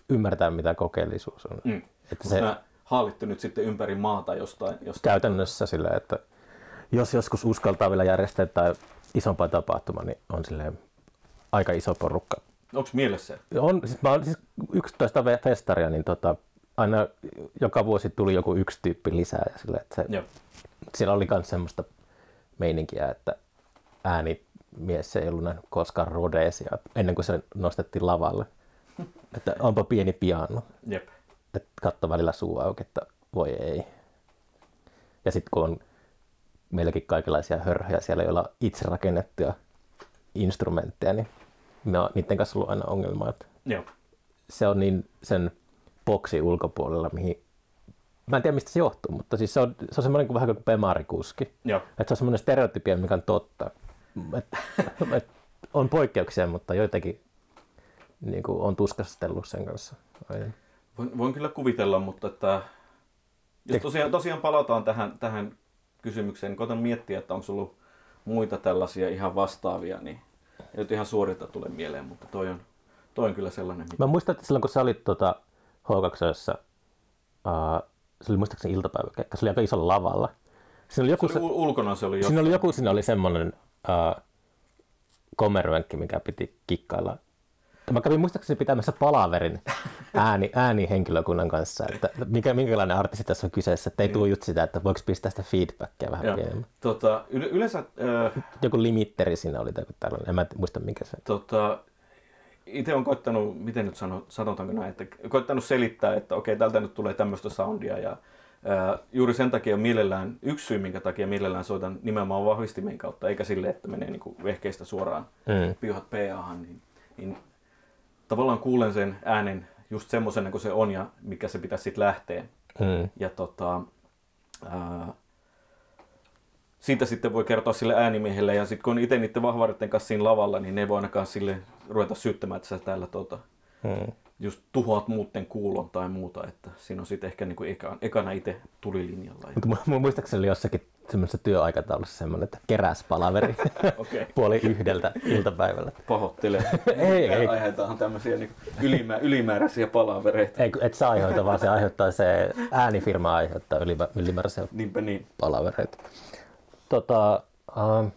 ymmärtää mitä kokeellisuus on. Mm. Että Se... se nyt sitten ympäri maata jostain. jostain. käytännössä silleen, että jos joskus uskaltaa vielä järjestää tai isompaa tapahtuma, niin on silleen aika iso porukka. Onko mielessä? On, siis mä olen siis 11 ve- festaria, niin tota, aina joka vuosi tuli joku yksi tyyppi lisää. Ja sille, että se, Joo. siellä oli myös semmoista meininkiä, että äänimies ei ollut nähnyt koskaan rodeesia ennen kuin se nostettiin lavalle. Että onpa pieni piano. Jep. Että katso välillä suu auki, että voi ei. Ja sitten kun on meilläkin kaikenlaisia hörhöjä siellä, joilla on itse rakennettuja instrumentteja, niin me on niiden kanssa ollut aina ongelma, että Joo. se on niin sen boksi ulkopuolella, mihin Mä en tiedä, mistä se johtuu, mutta siis se on, se on semmoinen kuin vähän kuin pemarikuski. Joo. Että se on semmoinen stereotypia, mikä on totta. Et, et, on poikkeuksia, mutta joitakin niin kuin, on tuskastellut sen kanssa. Aina. Voin, voin kyllä kuvitella, mutta että jos tosiaan, tosiaan palataan tähän, tähän kysymykseen, niin koitan miettiä, että onko ollut muita tällaisia ihan vastaavia, niin ei nyt ihan suorilta tule mieleen, mutta toi on, toi on kyllä sellainen. Mä muistan, että silloin kun sä olit tota, H2, uh, se oli muistaakseni iltapäiväkeikka, se oli aika iso lavalla. Siinä oli joku, Se oli, ul- ulkona se oli jo. siinä oli, joku, siinä oli semmoinen uh, kommervenkki, mikä piti kikkailla. Mä kävin muistaakseni pitämässä palaverin ääni, äänihenkilökunnan kanssa, että mikä, minkälainen artisti tässä on kyseessä, että ei tule just sitä, että voiko pistää sitä feedbackia vähän Joo. pienemmän. Tota, yle- yleensä äh, Joku limitteri siinä oli tai tällainen, en mä muista mikä se. tota, itse on koittanut, miten nyt sano, sanotaanko näin, että koittanut selittää, että okei, tältä nyt tulee tämmöistä soundia ja ää, juuri sen takia mielellään, yksi syy minkä takia mielellään soitan nimenomaan vahvistimen kautta, eikä sille, että menee niin vehkeistä suoraan Mm. piuhat PAhan, niin, niin tavallaan kuulen sen äänen just semmoisena kuin se on ja mikä se pitäisi sitten lähteä. Mm. Ja tota, ää, siitä sitten voi kertoa sille äänimiehelle, ja sitten kun itse niiden vahvareiden kanssa siinä lavalla, niin ne ei voi ainakaan sille ruveta syyttämään, että sä täällä tota, Mm. just tuhoat muuten kuulon tai muuta, että siinä on sitten ehkä niinku eka, ekana itse tulilinjalla. Ja, Mutta mu- mu- muistaakseni jossakin semmoisessa työaikataulussa semmoinen, että keräs palaveri okei, puoli yhdeltä iltapäivällä. pahoittelen. Ei, ei. Aiheutetaan tämmöisiä niinku ylimä, ylimääräisiä palavereita. Ei, et sä aiheuta, vaan se aiheuttaa se äänifirma aiheuttaa ylimä, ylimääräisiä Niinpä niin. palavereita. Tota, uh,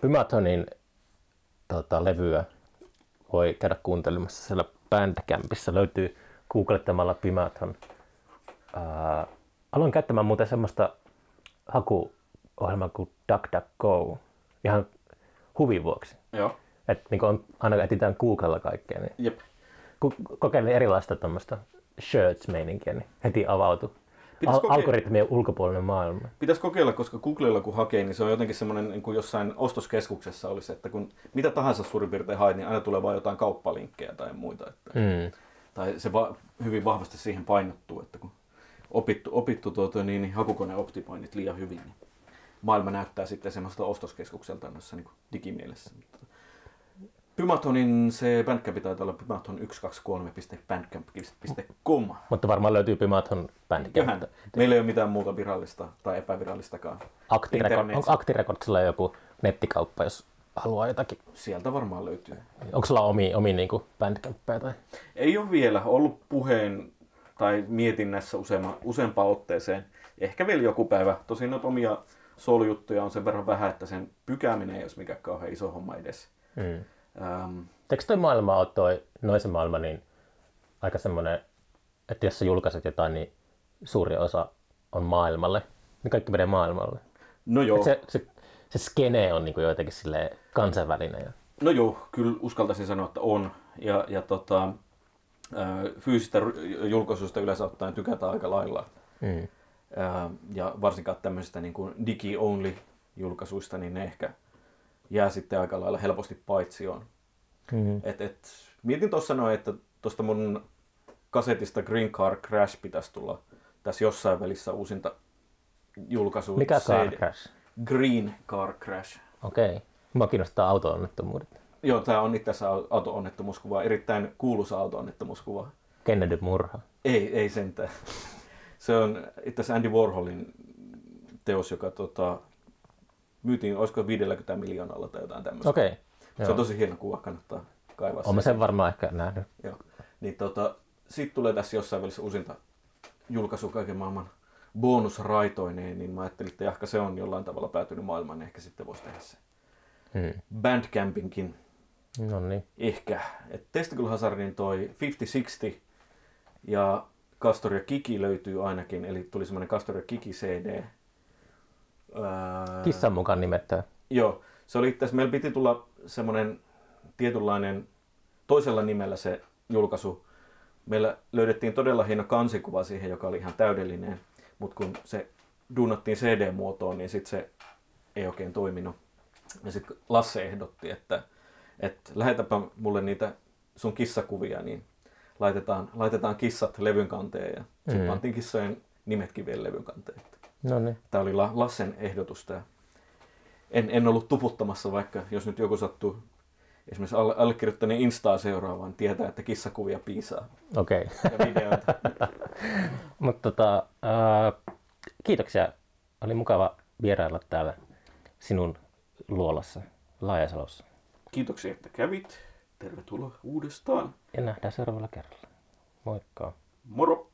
Pymatonin tota, levyä voi käydä kuuntelemassa siellä Bandcampissa. Löytyy googlettamalla Pymaton. Uh, aloin käyttämään muuten semmoista hakuohjelmaa kuin DuckDuckGo ihan huvin vuoksi. Joo, Et, niin on, aina etsitään Googlella kaikkea, niin jep. kun kokeilin erilaista tuommoista shirts-meininkiä, niin heti avautui Pitäis al- algoritmien ulkopuolinen maailma. Pitäisi kokeilla, koska Googlella kun hakee, niin se on jotenkin semmoinen niin kuin jossain ostoskeskuksessa olisi, että kun mitä tahansa suurin piirtein haet, niin aina tulee vain jotain kauppalinkkejä tai muita. Että, Mm. Tai se va- hyvin vahvasti siihen painottuu, että kun opittu, opittu tuota, niin, niin hakukone optimoi niitä liian hyvin, niin maailma näyttää sitten semmoista ostoskeskukselta noissa niin digimielessä. Pymatonin se Bandcamp taitaa olla pymaton123.bandcamp.com. Mutta varmaan löytyy Pymaton Bandcamp. Köhän. Meillä ei ole mitään muuta virallista tai epävirallistakaan. Internet. onko Aktirekordsilla joku nettikauppa, jos haluaa jotakin? Sieltä varmaan löytyy. Onko sulla omi, omi niin bandcampeja tai? Ei ole vielä ollut puheen tai mietinnässä useamma, useampaan otteeseen. Ehkä vielä joku päivä. Tosin noita omia soolujuttuja on sen verran vähän, että sen pykääminen ei olisi mikään kauhean iso homma edes. Mm. Ähm, Eikö toi maailma ole toi noisen maailma niin aika semmoinen, että jos sä julkaiset jotain, niin suuri osa on maailmalle, niin kaikki menee maailmalle. no joo, Et se, se, se skene on niin kuin jotenkin kansainvälinen. No joo, kyllä uskaltaisin sanoa, että on. Ja, ja tota, fyysistä ru- julkaisuista yleensä ottaen tykätään aika lailla. Mm. Ää, ja varsinkaan tämmöisistä niin kuin digi-only julkaisuista, niin ne ehkä jää sitten aika lailla helposti paitsioon. Mm. Et, et, mietin tuossa noin, että tuosta mun kasetista Green Car Crash pitäisi tulla tässä jossain välissä uusinta julkaisu. Mikä car CD. crash? Green Car Crash. Okei. Okay. Mua kiinnostaa auto-onnettomuudet. Joo, tämä on itse asiassa auto-onnettomuuskuva, erittäin kuuluisa auto-onnettomuuskuva. Kennedy murha. Ei, ei sentään. Se on itse asiassa Andy Warholin teos, joka tota, myytiin, olisiko 50 miljoonalla tai jotain tämmöistä. Okei. Okay. Se on tosi hieno kuva, kannattaa kaivaa. Olen se. sen varmaan ehkä nähnyt. Joo. Niin tota, sitten tulee tässä jossain välissä uusinta julkaisu kaiken maailman bonusraitoineen, niin mä ajattelin, että jahka se on jollain tavalla päätynyt maailmaan, niin ehkä sitten voisi tehdä se Hmm. Bandcampinkin No niin. ehkä. Et Testicle Hazardin toi 50-60 ja Castor ja Kiki löytyy ainakin, eli tuli semmoinen Castor ja Kiki CD. Ää, Kissan mukaan nimettä. Joo, se oli itse asiassa, meillä piti tulla semmoinen tietynlainen toisella nimellä se julkaisu. Meillä löydettiin todella hieno kansikuva siihen, joka oli ihan täydellinen, mutta kun se duunattiin CD-muotoon, niin sitten se ei oikein toiminut. Ja sitten Lasse ehdotti, että, että lähetäpä mulle niitä sun kissakuvia, niin laitetaan, laitetaan kissat levyn kanteen ja sitten Mm. pantiin kissojen nimetkin vielä levyn kanteen. No niin. Tämä oli La- Lassen ehdotus tämä. En, en ollut tuputtamassa, vaikka jos nyt joku sattuu esimerkiksi alle, allekirjoittaneen Instaa seuraavaan, tietää, että kissakuvia piisaa Okei. Okay. Mutta tota, äh, kiitoksia. Oli mukava vierailla täällä sinun luolassa Laajasalossa. Kiitoksia, että kävit. Tervetuloa uudestaan. Ja nähdään seuraavalla kerralla. Moikka. Moro!